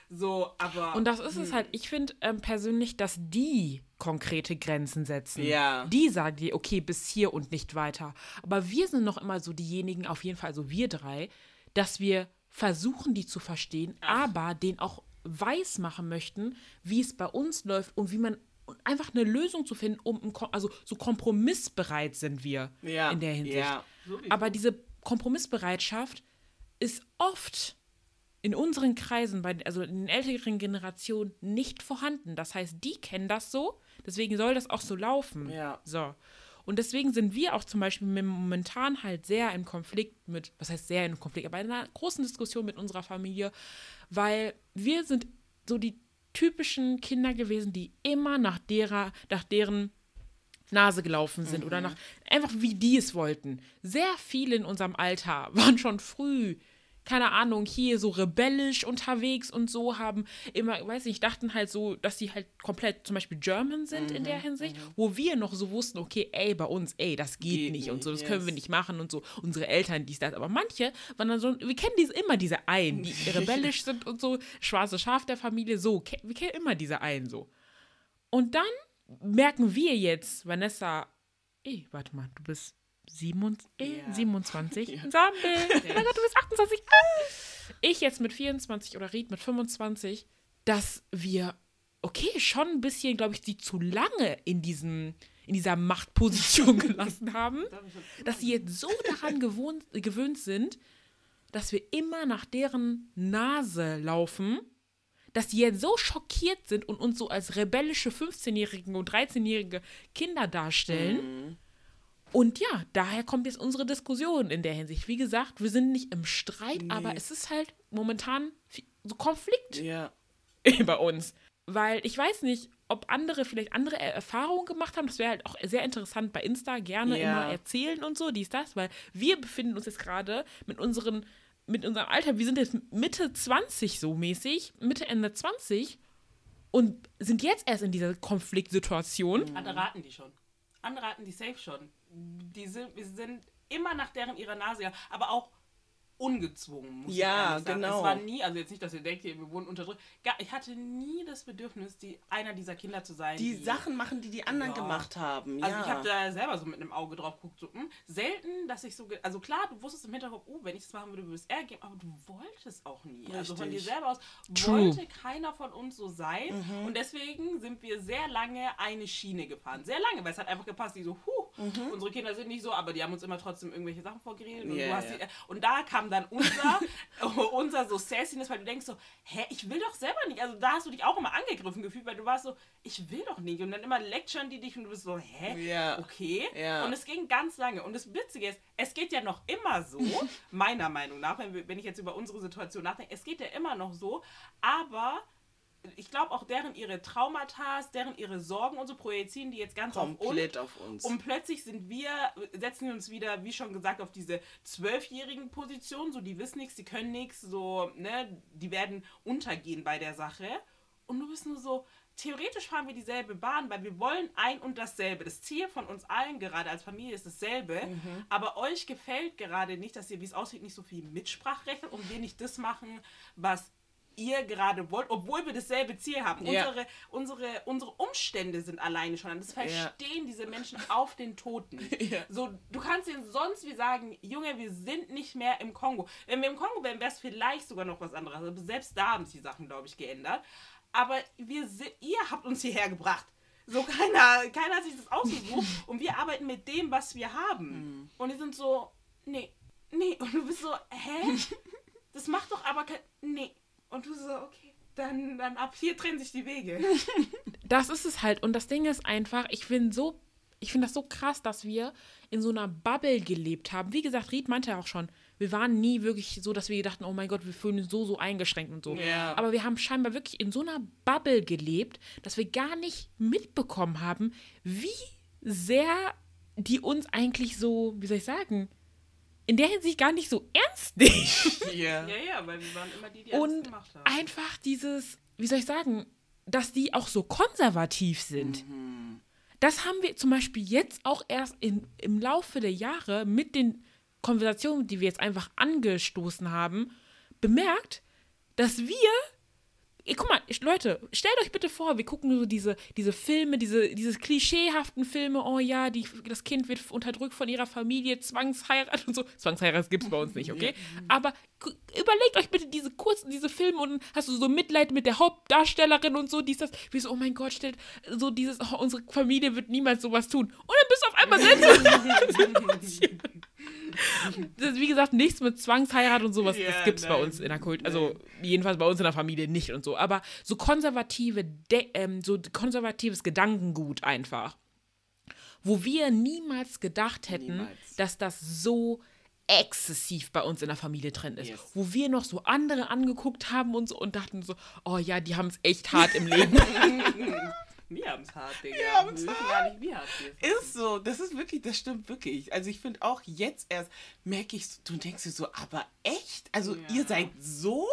so, aber... Und das ist es halt, ich finde ähm, persönlich, dass die konkrete Grenzen setzen. Ja. Die sagen dir, okay, bis hier und nicht weiter. Aber wir sind noch immer so diejenigen, auf jeden Fall, also wir drei, dass wir versuchen, die zu verstehen, aber den auch weiß machen möchten, wie es bei uns läuft und wie man einfach eine Lösung zu finden, um also so kompromissbereit sind wir Ja, in der Hinsicht. ja. Aber diese Kompromissbereitschaft ist oft in unseren Kreisen, bei, also in den älteren Generationen, nicht vorhanden. Das heißt, die kennen das so, deswegen soll das auch so laufen. Ja. So. Und deswegen sind wir auch zum Beispiel momentan halt sehr im Konflikt mit, was heißt sehr im Konflikt, aber in einer großen Diskussion mit unserer Familie, weil wir sind so die typischen Kinder gewesen, die immer nach derer, nach deren Nase gelaufen sind oder nach einfach wie die es wollten. Sehr viele in unserem Alter waren schon früh, keine Ahnung, hier so rebellisch unterwegs und so haben immer, weiß nicht, dachten halt so, dass sie halt komplett zum Beispiel German sind in der Hinsicht, wo wir noch so wussten, okay, ey, bei uns, ey, das geht, Geht nicht und so, das nicht, können wir yes. nicht machen und so. Unsere Eltern, dies, das. Aber manche waren dann so, wir kennen diese, immer diese einen, die rebellisch sind und so, schwarze Schaf der Familie, so, wir kennen immer diese einen so. Und dann merken wir jetzt, Vanessa, ey, warte mal, du bist 27, äh, Ja. 27. Sammel. Oh mein Gott, du bist 28. Ah. Ich jetzt mit 24 oder Ried mit 25, dass wir, okay, schon ein bisschen, glaube ich, sie zu lange in diesem in dieser Machtposition gelassen haben, dass sie jetzt so daran gewohnt, gewöhnt sind, dass wir immer nach deren Nase laufen, dass die jetzt so schockiert sind und uns so als rebellische 15-jährige und 13-jährige Kinder darstellen. Und ja, daher kommt jetzt unsere Diskussion in der Hinsicht. Wie gesagt, wir sind nicht im Streit, aber es ist halt momentan so Konflikt Ja. bei uns. Weil ich weiß nicht, ob andere vielleicht andere Er- Erfahrungen gemacht haben. Das wäre halt auch sehr interessant bei Insta. Gerne Ja. immer erzählen und so, dies, das. Weil wir befinden uns jetzt gerade mit unseren, mit unserem Alter, wir sind jetzt Mitte 20 so mäßig, Mitte, Ende 20 und sind jetzt erst in dieser Konfliktsituation. Andere raten die schon. Andere raten die safe schon. Die sind, wir sind immer nach deren ihrer Nase, ja, aber auch ungezwungen. Muss Ja, ich sagen. genau. Es war nie, also jetzt nicht, dass ihr denkt, hier, wir wurden unterdrückt. Ich hatte nie das Bedürfnis, die, einer dieser Kinder zu sein. Die Sachen machen, die die anderen Ja. gemacht haben. Also ja. ich habe da selber so mit einem Auge drauf geguckt, so, hm, selten, dass ich so, also klar, du wusstest im Hinterkopf, oh, wenn ich das machen würde, würde es er geben, aber du wolltest auch nie. Also von dir Richtig. selber aus True. wollte keiner von uns so sein Mhm. und deswegen sind wir sehr lange eine Schiene gefahren. Sehr lange, weil es hat einfach gepasst, die so, huh, unsere Kinder sind nicht so, aber die haben uns immer trotzdem irgendwelche Sachen vorgeredet und, hast ja. die, und da kam dann unser, unser so Sassiness, weil du denkst so, hä, ich will doch selber nicht. Also da hast du dich auch immer angegriffen gefühlt, weil du warst so, ich will doch nicht. Und dann immer lecturen die dich und du bist so, hä? Ja. Okay. Und es ging ganz lange. Und das Witzige ist, es geht ja noch immer so, meiner Meinung nach, wenn, wir, wenn ich jetzt über unsere Situation nachdenke, es geht ja immer noch so, aber ich glaube auch deren ihre Traumata, deren ihre Sorgen und so projizieren die jetzt ganz komplett auf auf uns. uns. Und plötzlich sind wir, setzen wir uns wieder, wie schon gesagt, auf diese zwölfjährigen Position, so die wissen nichts, die können nichts, so, ne, die werden untergehen bei der Sache. Und du bist nur so, theoretisch fahren wir dieselbe Bahn, weil wir wollen ein und dasselbe. Das Ziel von uns allen gerade als Familie ist dasselbe, aber euch gefällt gerade nicht, dass ihr, wie es aussieht, nicht so viel Mitspracherecht habt und wir nicht das machen, was ihr gerade wollt, obwohl wir dasselbe Ziel haben. Ja. Unsere, unsere, unsere Umstände sind alleine schon. Das verstehen diese Menschen auf den Toten. Ja. So, du kannst ihnen sonst wie sagen, Junge, wir sind nicht mehr im Kongo. Wenn wir im Kongo wären, wäre es vielleicht sogar noch was anderes. Aber selbst da haben sich die Sachen, glaube ich, geändert. Aber wir ihr habt uns hierher gebracht. So keiner, keiner hat sich das ausgesucht und wir arbeiten mit dem, was wir haben. Und die sind so, nee, nee. Und du bist so, hä? Das macht doch aber kein, nee. Und du so, okay, dann, dann ab hier trennen sich die Wege. Das ist es halt. Und das Ding ist einfach, ich finde so, ich finde das so krass, dass wir in so einer Bubble gelebt haben. Wie gesagt, Ried meinte ja auch schon, wir waren nie wirklich so, dass wir dachten, oh mein Gott, wir fühlen uns so, so eingeschränkt und so. Ja. Aber wir haben scheinbar wirklich in so einer Bubble gelebt, dass wir gar nicht mitbekommen haben, wie sehr die uns eigentlich so, wie soll ich sagen, in der Hinsicht gar nicht so ernst nehmen. ja. Ja, ja, weil wir waren immer die, die alles Und gemacht haben. einfach dieses, wie soll ich sagen, dass die auch so konservativ sind. Das haben wir zum Beispiel jetzt auch erst in, im Laufe der Jahre mit den Konversationen, die wir jetzt einfach angestoßen haben, bemerkt, dass wir. Ey, Guck mal, ich- Leute, stellt euch bitte vor, wir gucken so diese, diese Filme, diese, diese klischeehaften Filme, oh ja, die, das Kind wird unterdrückt von ihrer Familie, Zwangsheirat und so. Zwangsheirat gibt es bei uns nicht, okay? Aber überlegt euch bitte diese kurzen, diese Filme und dann hast du so Mitleid mit der Hauptdarstellerin und so, dies, das. Wie so, oh mein Gott, stellt so dieses, oh, unsere Familie wird niemals sowas tun. Und dann bist du auf einmal selbst das ist, wie gesagt, nichts mit Zwangsheirat und sowas. Ja, das gibt's bei nein. uns in der Kult. Also, jedenfalls bei uns in der Familie nicht und so. Aber so konservative, De ähm, so konservatives Gedankengut einfach. Wo wir niemals gedacht hätten, Niemals. dass das so exzessiv bei uns in der Familie drin ist. Yes. Wo wir noch so andere angeguckt haben und so und dachten so, oh ja, die haben es echt hart im Leben. Wir haben es hart, Digga. Wir haben's wissen hart. gar nicht, wie hart wir Ist so, das ist wirklich, das stimmt wirklich. Also ich finde auch jetzt erst merke ich, du denkst dir so, aber echt? Also Ja. ihr seid so?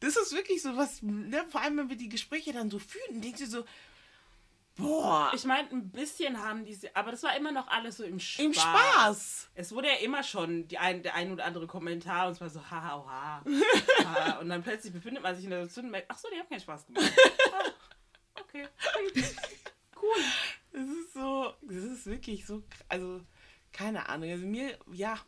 Das ist wirklich so was, ne, vor allem wenn wir die Gespräche dann so fühlen, denkst du so, boah, Ich meine, ein bisschen haben diese, aber das war immer noch alles so im Spaß. im Spaß. Es wurde ja immer schon die ein, der ein oder andere Kommentar und es war so, haha, oha. ha. Und dann plötzlich befindet man sich in der Situation und merkt, ach so, die haben keinen Spaß gemacht. Okay. cool. Das ist so, das ist wirklich so, also keine Ahnung. Also mir, ja,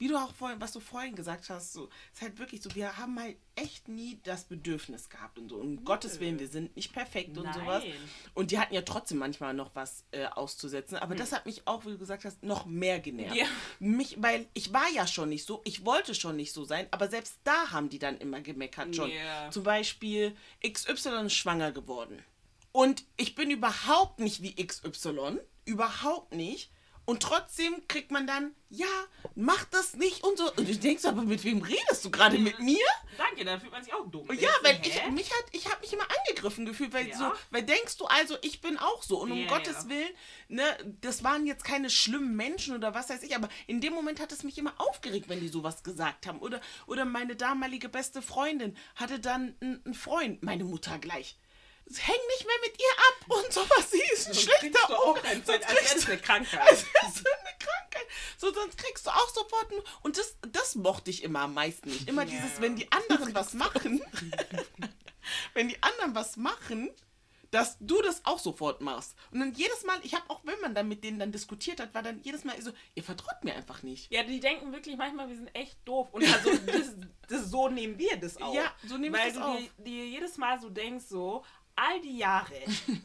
wie du auch vorhin, was du vorhin gesagt hast, so, ist halt wirklich so, wir haben halt echt nie das Bedürfnis gehabt und so. Um Gottes Willen, wir sind nicht perfekt und Nein. sowas. Und die hatten ja trotzdem manchmal noch was äh, auszusetzen. Aber das hat mich auch, wie du gesagt hast, noch mehr genervt. Ja. Mich, weil ich war ja schon nicht so, ich wollte schon nicht so sein, aber selbst da haben die dann immer gemeckert schon. Ja. Zum Beispiel, XY ist schwanger geworden. Und ich bin überhaupt nicht wie XY, überhaupt nicht. Und trotzdem kriegt man dann, ja, mach das nicht und so. Und du denkst aber, mit wem redest du gerade? Mit mir? Danke, dann fühlt man sich auch dumm. Ja, weil hä? ich mich hat, ich habe mich immer angegriffen gefühlt, weil Ja. so, weil denkst du also, ich bin auch so und um Ja, Gottes. Willen, ne, das waren jetzt keine schlimmen Menschen oder was weiß ich, aber in dem Moment hat es mich immer aufgeregt, wenn die sowas gesagt haben oder oder meine damalige beste Freundin hatte dann einen Freund, meine Mutter gleich. Häng nicht mehr mit ihr ab und sowas. Sie ist ein Sonst schlechter kriegst du auch Onkel. ein- Sonst als kriegst wäre das du- eine Krankheit. als wär's eine Krankheit. So, sonst kriegst du auch sofort ein, und das, das mochte ich immer am meisten nicht. Immer Ja. dieses, wenn die anderen was machen, wenn die anderen was machen, dass du das auch sofort machst. Und dann jedes Mal, ich habe auch, wenn man dann mit denen dann diskutiert hat, war dann jedes Mal so, ihr vertraut mir einfach nicht. Ja, die denken wirklich manchmal, wir sind echt doof. Und also das, das, so nehmen wir das auch. Ja, so nehme ich Weil das du auf. dir, dir jedes Mal so denkst, so, all die Jahre,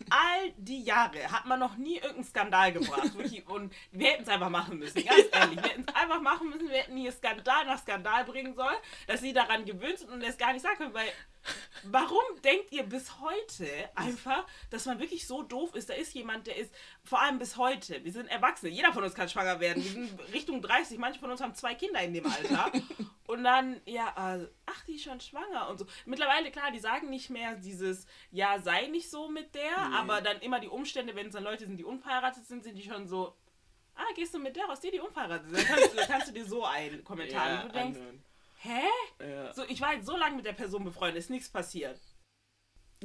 all die Jahre hat man noch nie irgendeinen Skandal gebracht. Und wir hätten es einfach machen müssen, ganz ehrlich. Wir hätten es einfach machen müssen, wir hätten hier Skandal nach Skandal bringen sollen, dass sie daran gewöhnt sind und es gar nicht sagen können, weil Warum denkt ihr bis heute einfach, dass man wirklich so doof ist? Da ist jemand, der ist, vor allem bis heute, wir sind Erwachsene, jeder von uns kann schwanger werden. Wir sind Richtung 30, manche von uns haben zwei Kinder in dem Alter. Und dann, ja, äh, ach, die ist schon schwanger und so. Mittlerweile, klar, die sagen nicht mehr dieses, ja, sei nicht so mit der, aber dann immer die Umstände, wenn es dann Leute sind, die unverheiratet sind, sind die schon so, ah, gehst du mit der raus, die, die unverheiratet sind. Dann kannst du, kannst du dir so einen Kommentar, Ja, und du denkst, anhören. hä? Ja. So, ich war jetzt so lange mit der Person befreundet, ist nichts passiert.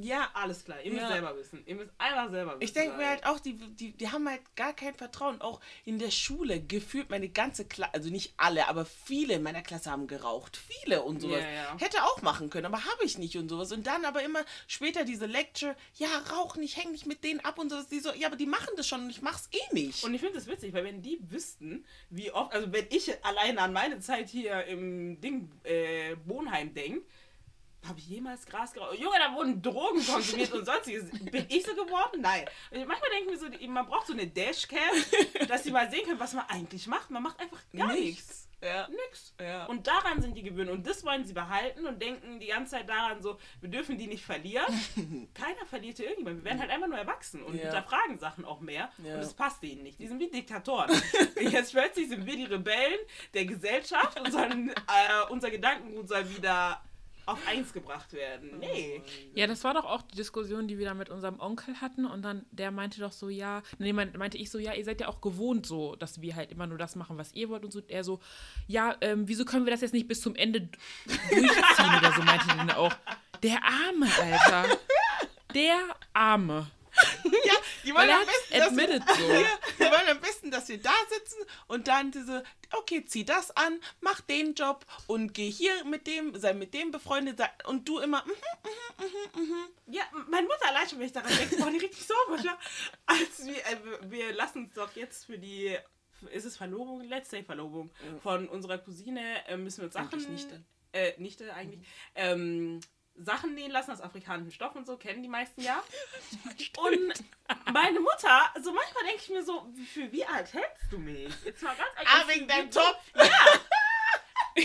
Ja, Alles klar, ihr müsst Ja. selber wissen. Ihr müsst einfach selber wissen. Ich denke mir halt auch, die, die, die haben halt gar kein Vertrauen. Auch in der Schule gefühlt meine ganze Klasse, also nicht alle, aber viele in meiner Klasse haben geraucht. Viele und sowas. Ja, ja. Hätte auch machen können, aber habe ich nicht und sowas. Und dann aber immer später diese Lecture, ja, rauch nicht, häng nicht mit denen ab und sowas. Die so, ja, aber die machen das schon und ich mach's eh nicht. Und ich finde das witzig, weil wenn die wüssten, wie oft, also wenn ich alleine an meine Zeit hier im Ding äh, Wohnheim denke, habe ich jemals Gras geraucht? Junge, da wurden Drogen konsumiert und sonstiges. Bin ich so geworden? Nein. Manchmal denken wir so, man braucht so eine Dashcam, dass sie mal sehen können, was man eigentlich macht. Man macht einfach gar nichts. Ja. Nix. Ja. Und daran sind die gewöhnt. Und das wollen sie behalten und denken die ganze Zeit daran so, wir dürfen die nicht verlieren. Keiner verliert hier irgendjemand. Wir werden halt einfach nur erwachsen und Ja. hinterfragen Sachen auch mehr. Ja. Und das passt denen nicht. Die sind wie Diktatoren. Jetzt plötzlich sind wir die Rebellen der Gesellschaft und sollen, äh, unser Gedankengut soll wieder auf eins gebracht werden. Nee. Ja, das war doch auch die Diskussion, die wir da mit unserem Onkel hatten. Und dann, der meinte doch so, ja, nee, mein- meinte ich so, ja, ihr seid ja auch gewohnt so, dass wir halt immer nur das machen, was ihr wollt. Und so, er so, ja, ähm, wieso können wir das jetzt nicht bis zum Ende durchziehen oder so, meinte er dann auch. Der Arme, Alter. Der Arme. Ja, die wollen am besten, dass so. Die wollen am besten, dass wir da sitzen und dann diese, okay, zieh das an, mach den Job und geh hier mit dem, sei mit dem befreundet sei, und du immer, mhm, Ja, meine Mutter allein schon, wenn ich daran denke, boah, die richtig sauber, ja. Als wir, äh, wir- wir lassen uns doch jetzt für die, ist es Verlobung? Let's say Verlobung. Von unserer Cousine äh, müssen wir uns Sachen, Eigentlich Nichte. äh, Nichte eigentlich, ähm, Sachen nähen lassen aus afrikanischem Stoff und so, kennen die meisten ja. Und meine Mutter, so manchmal denke ich mir so, wie- für wie alt hältst du mich? Jetzt mal ganz ehrlich. ah, wegen deinem Top.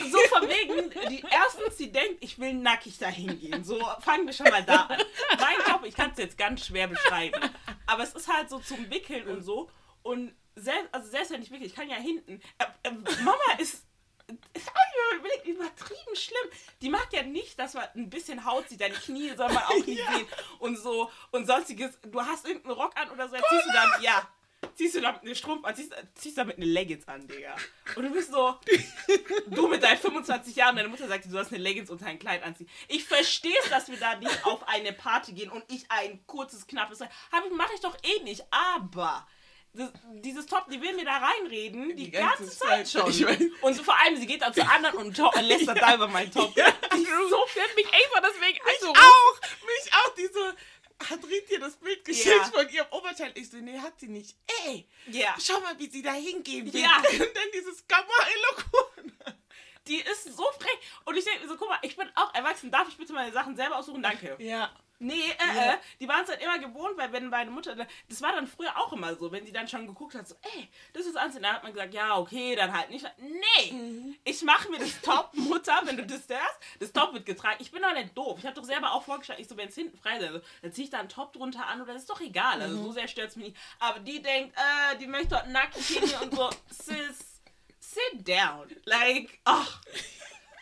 So von wegen, die, erstens, sie denkt, ich will nackig dahin gehen. So fangen wir schon mal da an. Mein Job, ich kann es jetzt ganz schwer beschreiben. Aber es ist halt so zum Wickeln und so. Und selbst, also selbst wenn ich wickel, ich kann ja hinten. Äh, äh, Mama ist. Hab übertrieben schlimm. Die mag ja nicht, dass man ein bisschen Haut sieht. Deine Knie soll man auch nicht sehen. Und so. Und sonstiges. Du hast irgendeinen Rock an oder so, dann ziehst du dann. Ja. Ziehst du damit eine Strumpf an, ziehst, ziehst damit eine Leggings an, Digga. Und du bist so, du mit deinen 25 Jahren, deine Mutter sagt dir, du hast eine Leggings unter ein Kleid anziehen. Ich verstehe es, dass wir da nicht auf eine Party gehen und ich ein kurzes, knappes, habe ich, mache ich doch eh nicht, aber das, dieses Top, die will mir da reinreden, die, Die ganze, ganze Zeit Zeit. schon. Und so vor allem, sie geht dann zu anderen und lästert da über meinen Top. So fährt mich extra deswegen Mich angerufen. auch, mich auch, die so, hat Ried dir das Bild geschickt Ja. von ihrem Oberteil? Ich so, nee, hat sie nicht. Ey, Ja. schau mal, wie sie da hingehen will. Ja. Und dann dieses Gamma-Eloquent. Die ist so frech. Und ich denke mir so, guck mal, ich bin auch erwachsen. Darf ich bitte meine Sachen selber aussuchen? Danke. Ja. Nee, äh, Ja. äh, die waren es halt immer gewohnt, weil wenn meine Mutter, das war dann früher auch immer so, wenn sie dann schon geguckt hat, so, ey, das ist anziehen, dann hat man gesagt, ja, okay, dann halt nicht. Nee, Mhm. ich mache mir das Top, Mutter, wenn du das hörst, das Top wird getragen. Ich bin doch nicht doof. Ich habe doch selber auch vorgestellt, ich so, wenn es hinten frei ist, dann ziehe ich da einen Top drunter an oder das ist doch egal. Also Mhm. so sehr stört es mich nicht. Aber die denkt, äh, die möchte dort nackt und so, sis, sit down. Like, ach,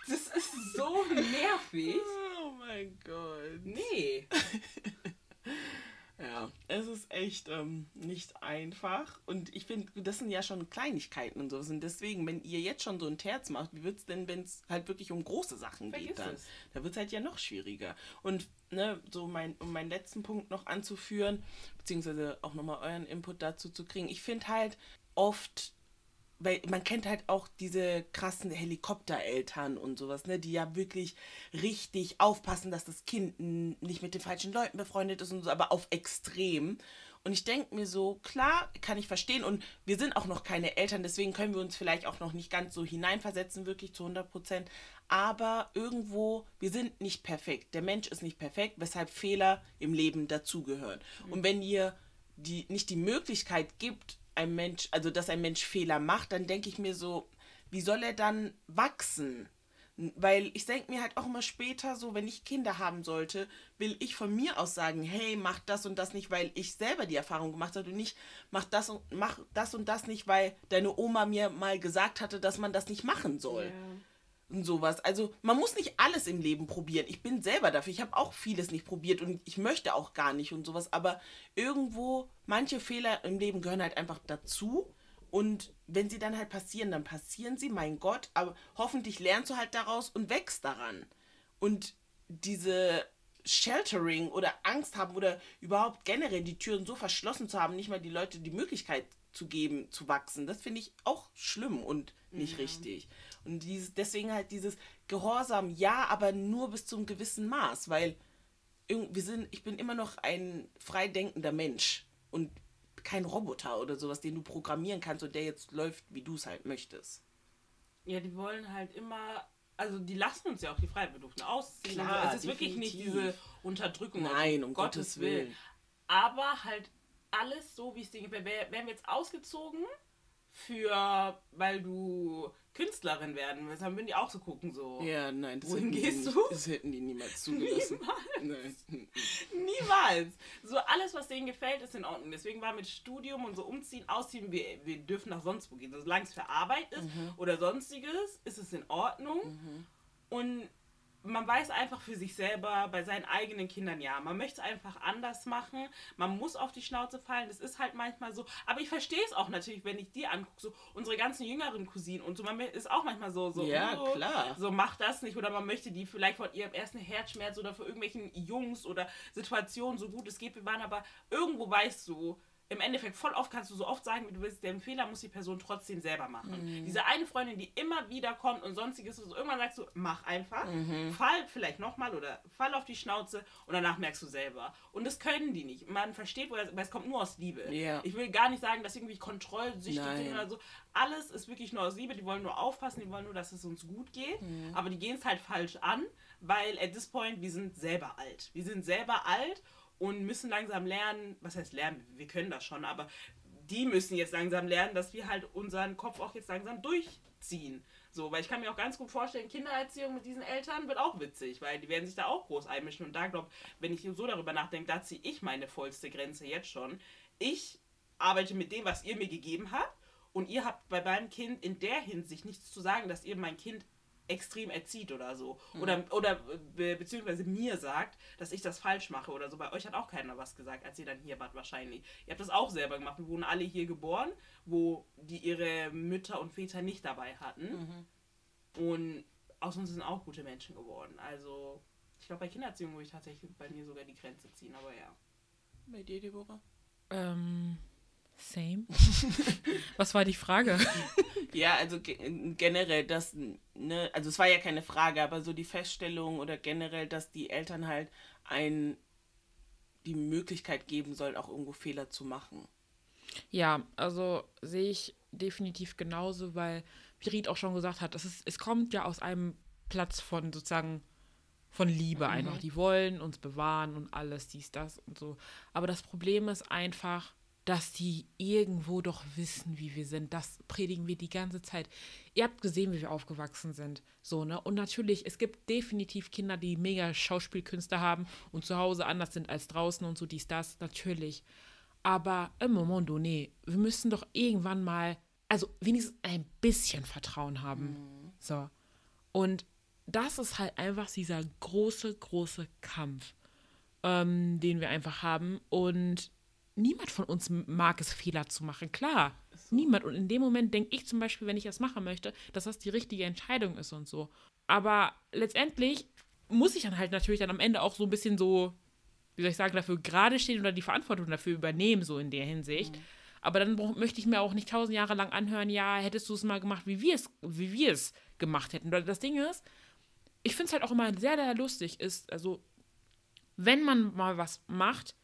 das ist so nervig. Oh mein Gott. Nee. Ja, es ist echt ähm, nicht einfach. Und ich finde, das sind ja schon Kleinigkeiten und sowas. Und deswegen, wenn ihr jetzt schon so ein Terz macht, wie wird es denn, wenn es halt wirklich um große Sachen Vergiss geht dann? es. Da wird es halt ja noch schwieriger. Und ne, so mein, um meinen letzten Punkt noch anzuführen, beziehungsweise auch nochmal euren Input dazu zu kriegen, ich finde halt oft weil man kennt halt auch diese krassen Helikoptereltern und sowas, ne, die ja wirklich richtig aufpassen, dass das Kind nicht mit den falschen Leuten befreundet ist und so, aber auf extrem. Und ich denke mir so, klar, kann ich verstehen und wir sind auch noch keine Eltern, deswegen können wir uns vielleicht auch noch nicht ganz so hineinversetzen, wirklich zu 100 Prozent. Aber irgendwo, wir sind nicht perfekt. Der Mensch ist nicht perfekt, weshalb Fehler im Leben dazugehören. Und wenn ihr die, nicht die Möglichkeit gibt, ein Mensch, also dass ein Mensch Fehler macht, dann denke ich mir so, wie soll er dann wachsen? Weil ich denke mir halt auch immer später so, wenn ich Kinder haben sollte, will ich von mir aus sagen, hey, mach das und das nicht, weil ich selber die Erfahrung gemacht habe und nicht, mach das und mach das und das nicht, weil deine Oma mir mal gesagt hatte, dass man das nicht machen soll und sowas. Also man muss nicht alles im Leben probieren. Ich bin selber dafür. Ich habe auch vieles nicht probiert und ich möchte auch gar nicht und sowas. Aber irgendwo, manche Fehler im Leben gehören halt einfach dazu. Und wenn sie dann halt passieren, dann passieren sie, mein Gott. Aber hoffentlich lernst du halt daraus und wächst daran. Und diese Sheltering oder Angst haben oder überhaupt generell die Türen so verschlossen zu haben, nicht mal die Leute die Möglichkeit zu geben, zu wachsen, das finde ich auch schlimm und nicht richtig. Und dieses, deswegen halt dieses Gehorsam, ja, aber nur bis zum gewissen Maß, weil wir sind, ich bin immer noch ein frei denkender Mensch und kein Roboter oder sowas, den du programmieren kannst und der jetzt läuft, wie du es halt möchtest. Ja, die wollen halt immer, also die lassen uns ja auch die Freiberuften ausziehen. Klar, es ist wirklich nicht definitiv. diese Unterdrückung. Nein, um Gottes Willen. Aber halt alles so, wie es dir gefällt. Wär- Wären wir jetzt ausgezogen für, weil du Künstlerin werden willst, dann würden die auch so gucken, so. Ja, nein, das, Wohin gehst die, du? das hätten die niemals zugelassen. Nein. Niemals. So alles, was denen gefällt, ist in Ordnung. Deswegen war mit Studium und so umziehen, ausziehen, wir, wir dürfen nach sonst wo gehen. Solange es für Arbeit ist oder sonstiges, ist es in Ordnung. Und man weiß einfach für sich selber, bei seinen eigenen Kindern, ja, man möchte es einfach anders machen. Man muss auf die Schnauze fallen. Das ist halt manchmal so. Aber ich verstehe es auch natürlich, wenn ich die angucke, so unsere ganzen jüngeren Cousinen und so. Man ist auch manchmal so, so, Ja, oh, klar. so macht das nicht oder man möchte die vielleicht von ihrem ersten Herzschmerz oder für irgendwelchen Jungs oder Situationen so gut es geht bewahren, aber irgendwo weißt du, im Endeffekt voll oft kannst du so oft sagen, wie du willst, den Fehler muss die Person trotzdem selber machen. Diese eine Freundin, die immer wieder kommt und sonstiges, so irgendwann sagst du, mach einfach, fall vielleicht nochmal oder fall auf die Schnauze und danach merkst du selber. Und das können die nicht. Man versteht, weil es kommt nur aus Liebe. Ja. Ich will gar nicht sagen, dass sie irgendwie kontrollsüchtig sind oder so. Alles ist wirklich nur aus Liebe. Die wollen nur aufpassen, die wollen nur, dass es uns gut geht. Aber die gehen es halt falsch an, weil at this point, wir sind selber alt. Wir sind selber alt und müssen langsam lernen, was heißt lernen, wir können das schon, aber die müssen jetzt langsam lernen, dass wir halt unseren Kopf auch jetzt langsam durchziehen. So, weil ich kann mir auch ganz gut vorstellen, Kindererziehung mit diesen Eltern wird auch witzig, weil die werden sich da auch groß einmischen. Und da glaube wenn ich so darüber nachdenke, da ziehe ich meine vollste Grenze jetzt schon. Ich arbeite mit dem, was ihr mir gegeben habt. Und ihr habt bei meinem Kind in der Hinsicht nichts zu sagen, dass ihr mein Kind extrem erzieht oder so. Oder, oder be beziehungsweise mir sagt, dass ich das falsch mache oder so. Bei euch hat auch keiner was gesagt, als ihr dann hier wart wahrscheinlich. Ihr habt das auch selber gemacht. Wir wurden alle hier geboren, wo die ihre Mütter und Väter nicht dabei hatten. Und aus uns sind auch gute Menschen geworden. Also ich glaube, bei Kindererziehung würde ich tatsächlich bei mir sogar die Grenze ziehen, aber ja. Bei dir, Deborah? Ähm, same. Was war die Frage? Ja, also ge generell, dass, ne, also es war ja keine Frage, aber so die Feststellung oder generell, dass die Eltern halt ein die Möglichkeit geben sollen, auch irgendwo Fehler zu machen. Ja, also sehe ich definitiv genauso, weil, wie Ried auch schon gesagt hat, es, ist, es kommt ja aus einem Platz von sozusagen von Liebe einfach. Die wollen uns bewahren und alles, dies, das und so. Aber das Problem ist einfach, dass die irgendwo doch wissen, wie wir sind. Das predigen wir die ganze Zeit. Ihr habt gesehen, wie wir aufgewachsen sind. So, ne? Und natürlich, es gibt definitiv Kinder, die mega Schauspielkünste haben und zu Hause anders sind als draußen und so dies, das. Natürlich. Aber im Moment donné, wir müssen doch irgendwann mal, also wenigstens ein bisschen Vertrauen haben. So. Und das ist halt einfach dieser große, große Kampf, ähm, den wir einfach haben. Und niemand von uns mag es, Fehler zu machen. Klar, niemand. Und in dem Moment denke ich zum Beispiel, wenn ich das machen möchte, dass das die richtige Entscheidung ist und so. Aber letztendlich muss ich dann halt natürlich dann am Ende auch so ein bisschen so, wie soll ich sagen, dafür gerade stehen oder die Verantwortung dafür übernehmen, so in der Hinsicht. Aber dann möchte ich mir auch nicht tausend Jahre lang anhören, ja, hättest du es mal gemacht, wie wir es, wie wir es gemacht hätten. Weil das Ding ist, ich finde es halt auch immer sehr, sehr lustig, ist, also, wenn man mal was macht,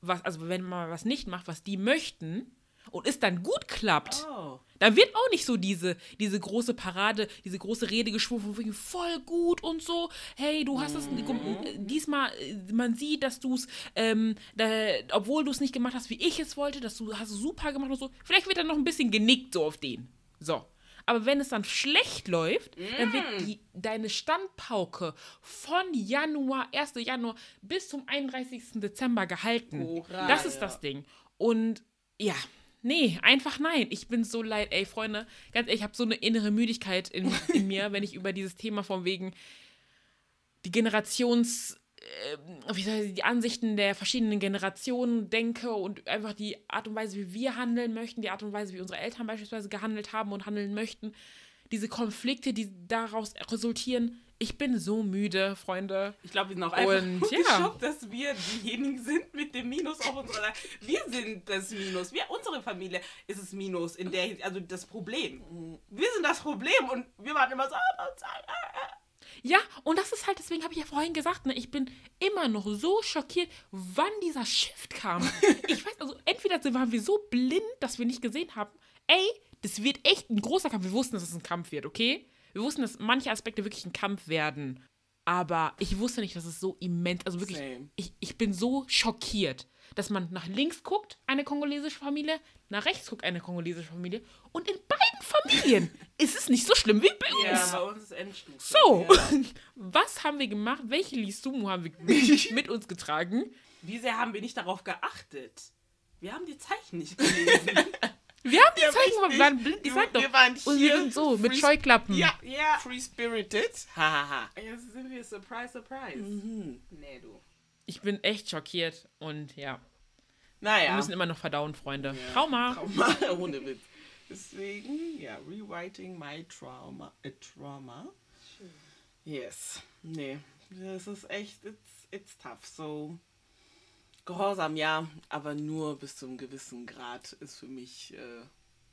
was, also wenn man was nicht macht, was die möchten, und es dann gut klappt, Oh. dann wird auch nicht so diese, diese große Parade, diese große Rede geschwungen von voll gut und so. Hey, du hast es Mhm. diesmal, äh, man sieht, dass du es, ähm, da, obwohl du es nicht gemacht hast, wie ich es wollte, dass du hast es super gemacht und so. Vielleicht wird dann noch ein bisschen genickt so auf den. So. Aber wenn es dann schlecht läuft, dann wird Mm. die, deine Standpauke von Januar, 1. Januar bis zum 31. Dezember gehalten. Hurra, das ist ja. das Ding. Und ja, nee, einfach nein. Ich bin so leid. Ey, Freunde, ganz ehrlich, ich habe so eine innere Müdigkeit in, in mir, wenn ich über dieses Thema von wegen die Generations, ich, die Ansichten der verschiedenen Generationen denke und einfach die Art und Weise, wie wir handeln möchten, die Art und Weise, wie unsere Eltern beispielsweise gehandelt haben und handeln möchten, diese Konflikte, die daraus resultieren. Ich bin so müde, Freunde. Ich glaube, wir sind auch einfach Und ja. geschockt, dass wir diejenigen sind mit dem Minus auf unserer. Wir sind das Minus. Wir, unsere Familie ist es Minus in der also das Problem. Wir sind das Problem und wir waren immer so. Ja, und das ist halt, deswegen habe ich ja vorhin gesagt, ne, ich bin immer noch so schockiert, wann dieser Shift kam. Ich weiß, also entweder waren wir so blind, dass wir nicht gesehen haben, ey, das wird echt ein großer Kampf. Wir wussten, dass es ein Kampf wird, okay? Wir wussten, dass manche Aspekte wirklich ein Kampf werden. Aber ich wusste nicht, dass es so immens, also wirklich, Same. ich, ich bin so schockiert, dass man nach links guckt, eine kongolesische Familie, nach rechts guckt, eine kongolesische Familie. Und in beiden Familien ist es nicht so schlimm wie bei uns. Ja, bei uns ist Endstufe. So, Ja. was haben wir gemacht? Welche Lisumu haben wir mit uns getragen? Wie sehr haben wir nicht darauf geachtet? Wir haben die Zeichen nicht gelesen. Wir haben die Ja, Zeichen gemacht, wir waren blind, ich sag Wir- doch. wir waren Und wir sind so, mit Scheuklappen. Ja, Ja. Free Spirited. Hahaha. Jetzt sind wir surprise, surprise. Mhm. Nee, du. Ich bin echt schockiert und ja, wir Naja. müssen immer noch verdauen, Freunde. Trauma. Trauma, ohne Witz. Deswegen, ja, rewriting my trauma. A trauma. Yes. Nee, das ist echt, it's, it's tough. So, Gehorsam, ja, aber nur bis zu einem gewissen Grad ist für mich, äh,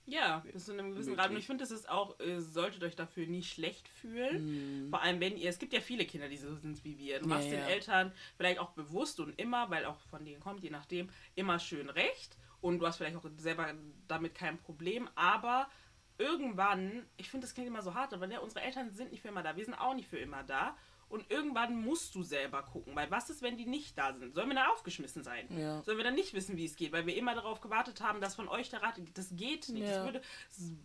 Ja, bis zu einem gewissen. Grad. Und ich finde, das ist auch, ihr solltet euch dafür nicht schlecht fühlen. Vor allem, wenn ihr, es gibt ja viele Kinder, die so sind wie wir. Du Mhm. Ja, machst den ja. Eltern vielleicht auch bewusst und immer, weil auch von denen kommt, je nachdem, immer schön recht. Und du hast vielleicht auch selber damit kein Problem. Aber irgendwann, ich finde, das klingt immer so hart, aber ja, unsere Eltern sind nicht für immer da. Wir sind auch nicht für immer da. Und irgendwann musst du selber gucken, weil was ist, wenn die nicht da sind? Sollen wir dann aufgeschmissen sein? Ja. Sollen wir dann nicht wissen, wie es geht? Weil wir immer darauf gewartet haben, dass von euch der Rat, das geht nicht. Das, Ja. würde,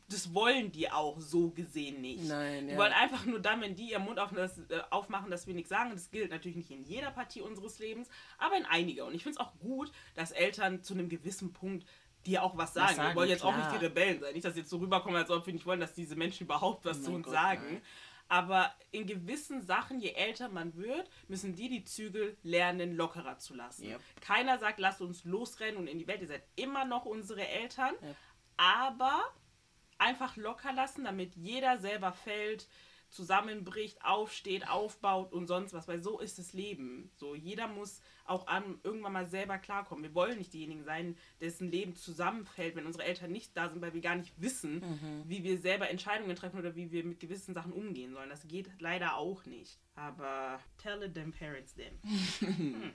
das wollen die auch so gesehen nicht. Nein, Die ja. wollen einfach nur dann, wenn die ihren Mund auf, das, äh, aufmachen, dass wir nichts sagen. Das gilt natürlich nicht in jeder Partie unseres Lebens, aber in einiger. Und ich finde es auch gut, dass Eltern zu einem gewissen Punkt dir auch was sagen. sagen, wir wollen jetzt auch klar. nicht die Rebellen sein. Nicht, dass jetzt so rüberkommen, als ob wir nicht wollen, dass diese Menschen überhaupt was Oh zu uns Gott, sagen. nein. Aber in gewissen Sachen, je älter man wird, müssen die die Zügel lernen, lockerer zu lassen. Yep. Keiner sagt, lasst uns losrennen und in die Welt. Ihr seid immer noch unsere Eltern. Yep. Aber einfach locker lassen, damit jeder selber fällt, zusammenbricht, aufsteht, aufbaut und sonst was. Weil so ist das Leben. So, jeder muss auch an, irgendwann mal selber klarkommen. Wir wollen nicht diejenigen sein, dessen Leben zusammenfällt, wenn unsere Eltern nicht da sind, weil wir gar nicht wissen, wie wir selber Entscheidungen treffen oder wie wir mit gewissen Sachen umgehen sollen. Das geht leider auch nicht. Aber tell it them parents them.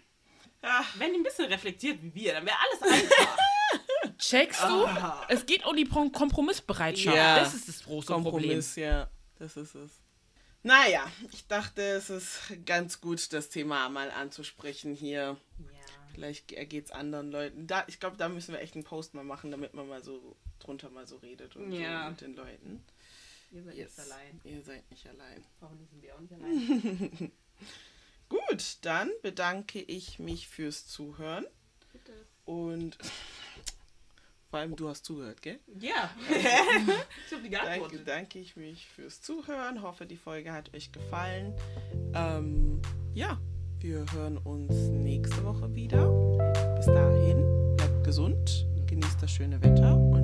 Wenn die ein bisschen reflektiert wie wir, dann wäre alles einfach. Checkst du? Ah. Es geht um die Prom- Kompromissbereitschaft. Ja. Das ist das große Problem. Kompromiss, ja. Das ist es. Naja, ich dachte, es ist ganz gut, das Thema mal anzusprechen hier. Ja. Vielleicht ergeht es anderen Leuten. Da, ich glaube, da müssen wir echt einen Post mal machen, damit man mal so drunter mal so redet und Ja. so mit den Leuten. Ihr seid Yes. nicht allein. Ihr seid nicht allein. Warum sind wir auch nicht allein? Gut, dann bedanke ich mich fürs Zuhören Bitte. und vor allem du hast zugehört, gell? Ja. ich habe die Danke, geantwortet. danke ich mich fürs Zuhören. Hoffe, die Folge hat euch gefallen. Ähm, ja, wir hören uns nächste Woche wieder. Bis dahin, bleibt gesund, genießt das schöne Wetter